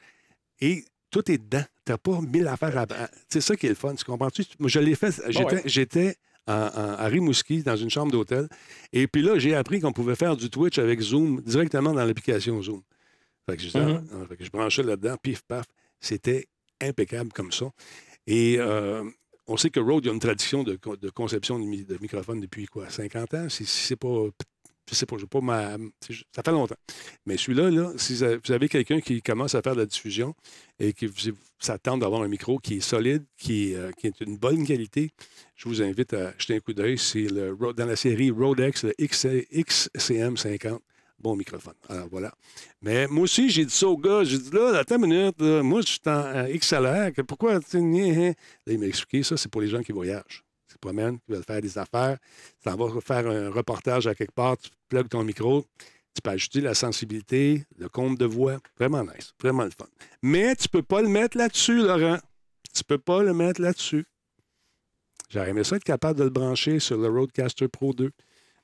et tout est dedans. Tu n'as pas mille affaires à. C'est ça qui est le fun, tu comprends-tu? Moi, je l'ai fait. J'étais, ouais. à Rimouski, dans une chambre d'hôtel. Et puis là, j'ai appris qu'on pouvait faire du Twitch avec Zoom directement dans l'application Zoom. Fait que, je, Mhm. ah, fait que je branchais là-dedans, pif, paf. C'était impeccable comme ça. Et euh, on sait que Rode, il y a une tradition de, co- de conception de, mi- de microphone depuis quoi, 50 ans? Si, si c'est pas. Je sais pas, ma. Ça fait longtemps. Mais celui-là, là, si vous avez- quelqu'un qui commence à faire de la diffusion et qui tente d'avoir un micro qui est solide, qui, euh, qui est une bonne qualité, je vous invite à jeter un coup d'œil. C'est le, dans la série Rodex, le XC XCM50. Bon microphone. Alors voilà. Mais moi aussi, j'ai dit ça au gars. J'ai dit là, attends une minute, moi, je suis en XLR. Pourquoi? tu gna. Là, il m'a expliqué ça, c'est pour les gens qui voyagent. Se promènent, qui veulent faire des affaires. Tu t'en vas faire un reportage à quelque part, tu plugues ton micro. Tu peux ajouter la sensibilité, le compte de voix. Vraiment nice. Vraiment le fun. Mais tu peux pas le mettre là-dessus, Laurent. Tu peux pas le mettre là-dessus. J'aurais aimé ça être capable de le brancher sur le Roadcaster Pro 2.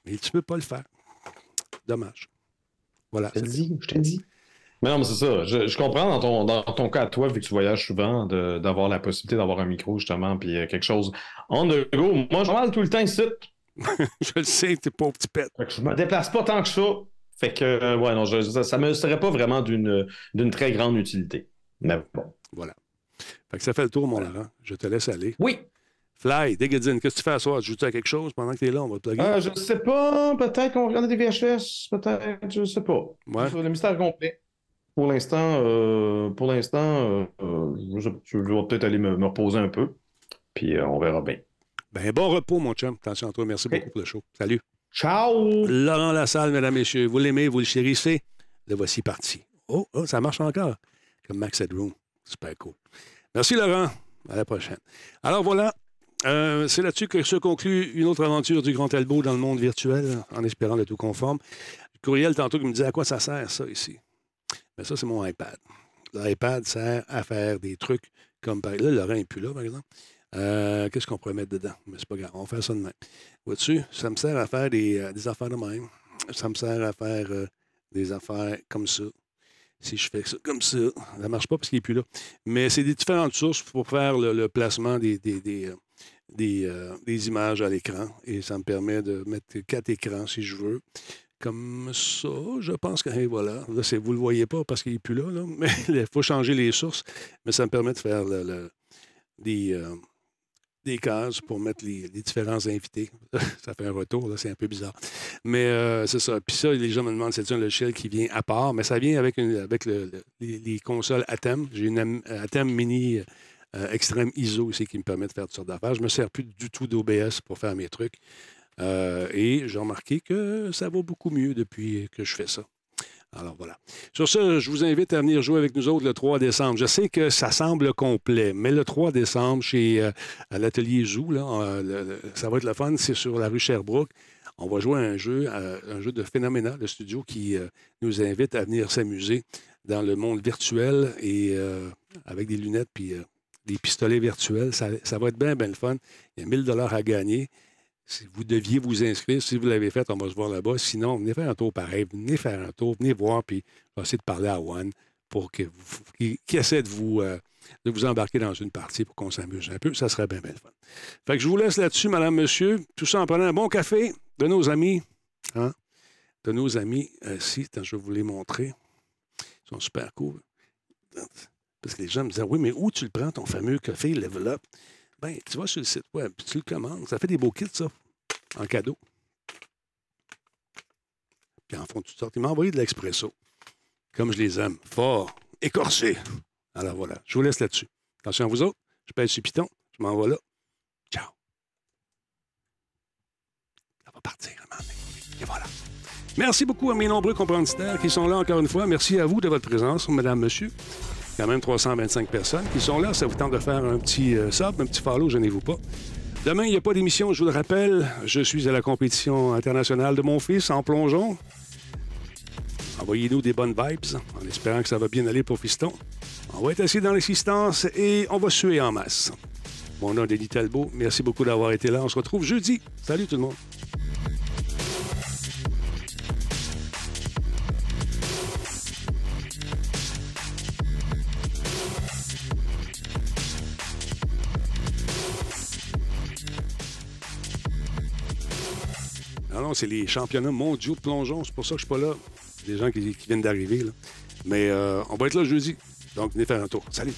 Mais tu peux pas le faire. Dommage. Voilà. Je te dis, je te dis. Mais non, mais c'est ça. Je, je comprends dans ton, dans ton cas à toi, vu que tu voyages souvent, d'avoir la possibilité d'avoir un micro, justement, puis euh, quelque chose on the go. Moi, je mal tout le temps ici. je le sais, t'es au petit que je me déplace pas tant que ça. Fait que, euh, ouais, non, je- ça, ça me serait pas vraiment d'une d'une très grande utilité. Mais bon. Voilà. Fait que ça fait le tour, mon Laurent. Je te laisse aller. Oui. Fly, Dégadine, qu'est-ce que tu fais à soir? Tu joues à quelque chose pendant que tu es là? On va te plugger. Euh, je sais pas, peut-être qu'on regarde des VHS, peut-être, je sais pas. Ouais. Le mystère complet. Pour l'instant, euh, pour l'instant, euh, euh, je, je vais peut-être aller me, me reposer un peu, puis on verra bien. Ben, bon repos, mon chum. Attention à toi. Merci beaucoup pour le show. Salut. Ciao! Laurent Lassalle, mesdames, messieurs. Vous l'aimez, vous le chérissez? Le voici parti. Oh, oh, ça marche encore. Comme Max Headroom. Super cool. Merci, Laurent. À la prochaine. Alors, voilà. Euh, c'est là-dessus que se conclut une autre aventure du Grand Talbot dans le monde virtuel, en espérant le tout conforme. Le courriel, tantôt, qui me disait à quoi ça sert, ça, ici. Mais ça, c'est mon iPad. L'iPad sert à faire des trucs comme par Là, Laurent n'est plus là, par exemple. Euh, Qu'est-ce qu'on pourrait mettre dedans? Mais c'est pas grave, on fait ça de même. Vois-tu, ça me sert à faire des, euh, des affaires de même. Ça me sert à faire euh, des affaires comme ça. Si je fais ça comme ça, ça ne marche pas parce qu'il n'est plus là. Mais c'est des différentes sources pour faire le, placement des, des, des, des images à l'écran. Et ça me permet de mettre quatre écrans si je veux. Comme ça, je pense que, voilà, là, vous ne le voyez pas parce qu'il n'est plus là, là, mais il faut changer les sources. Mais ça me permet de faire des, euh, des cases pour mettre les, différents invités. ça fait un retour, c'est un peu bizarre. Mais euh, c'est ça. Puis ça, les gens me demandent, c'est un logiciel qui vient à part, mais ça vient avec, avec le- le- les, les consoles ATEM. J'ai une Am- ATEM Mini euh, Extreme ISO ici qui me permet de faire toutes sortes d'affaires. Je ne me sers plus du tout d'OBS pour faire mes trucs. Euh, et j'ai remarqué que ça va beaucoup mieux depuis que je fais ça. Alors voilà. Sur ce, je vous invite à venir jouer avec nous autres le 3 décembre. Je sais que ça semble complet, mais le 3 décembre, chez euh, à l'atelier Zoo, ça va être le fun. C'est sur la rue Sherbrooke. On va jouer à un jeu, un jeu de Phénoména, le studio qui euh, nous invite à venir s'amuser dans le monde virtuel et avec des lunettes puis des pistolets virtuels. Ça, ça va être bien, bien le fun. Il y a 1000 dollars à gagner. Si vous deviez vous inscrire, si vous l'avez fait, on va se voir là-bas. Sinon, venez faire un tour pareil. Venez faire un tour, venez voir, puis je vais essayer de parler à One pour que qui, essaie de vous, euh, de vous embarquer dans une partie pour qu'on s'amuse un peu. Ça serait bien, bien fun. Fait que je vous laisse là-dessus, madame, monsieur. Tout ça en prenant un bon café de nos amis. Hein? De nos amis. Euh, si, attends, je vais vous les montrer. Ils sont super cool. Parce que les gens me disaient, oui, mais où tu le prends, ton fameux café Level Up? Ben, tu vas sur le site web, tu le commandes. Ça fait des beaux kits, ça, en cadeau. Puis en font toutes sortes. Ils m'ont envoyé de l'expresso, comme je les aime, fort, écorché. Alors voilà, je vous laisse là-dessus. Attention à vous autres, je pèse sur Python, je m'envoie là. Ciao. Ça va partir, donné. Et voilà. Merci beaucoup à mes nombreux comprenditaires qui sont là encore une fois. Merci à vous de votre présence, madame, monsieur. Quand même 325 personnes qui sont là. Ça vous tente de faire un petit euh, un petit follow, gênez-vous pas. Demain, il n'y a pas d'émission, je vous le rappelle. Je suis à la compétition internationale de mon fils en plongeon. Envoyez-nous des bonnes vibes en espérant que ça va bien aller pour Fiston. On va être assis dans l'assistance et on va suer en masse. Mon nom est Denis Talbot. Merci beaucoup d'avoir été là. On se retrouve jeudi. Salut tout le monde. C'est les championnats mondiaux de plongeon. C'est pour ça que je suis pas là. Des gens qui, viennent d'arriver. Mais euh, on va être là jeudi. Donc, venez faire un tour. Salut!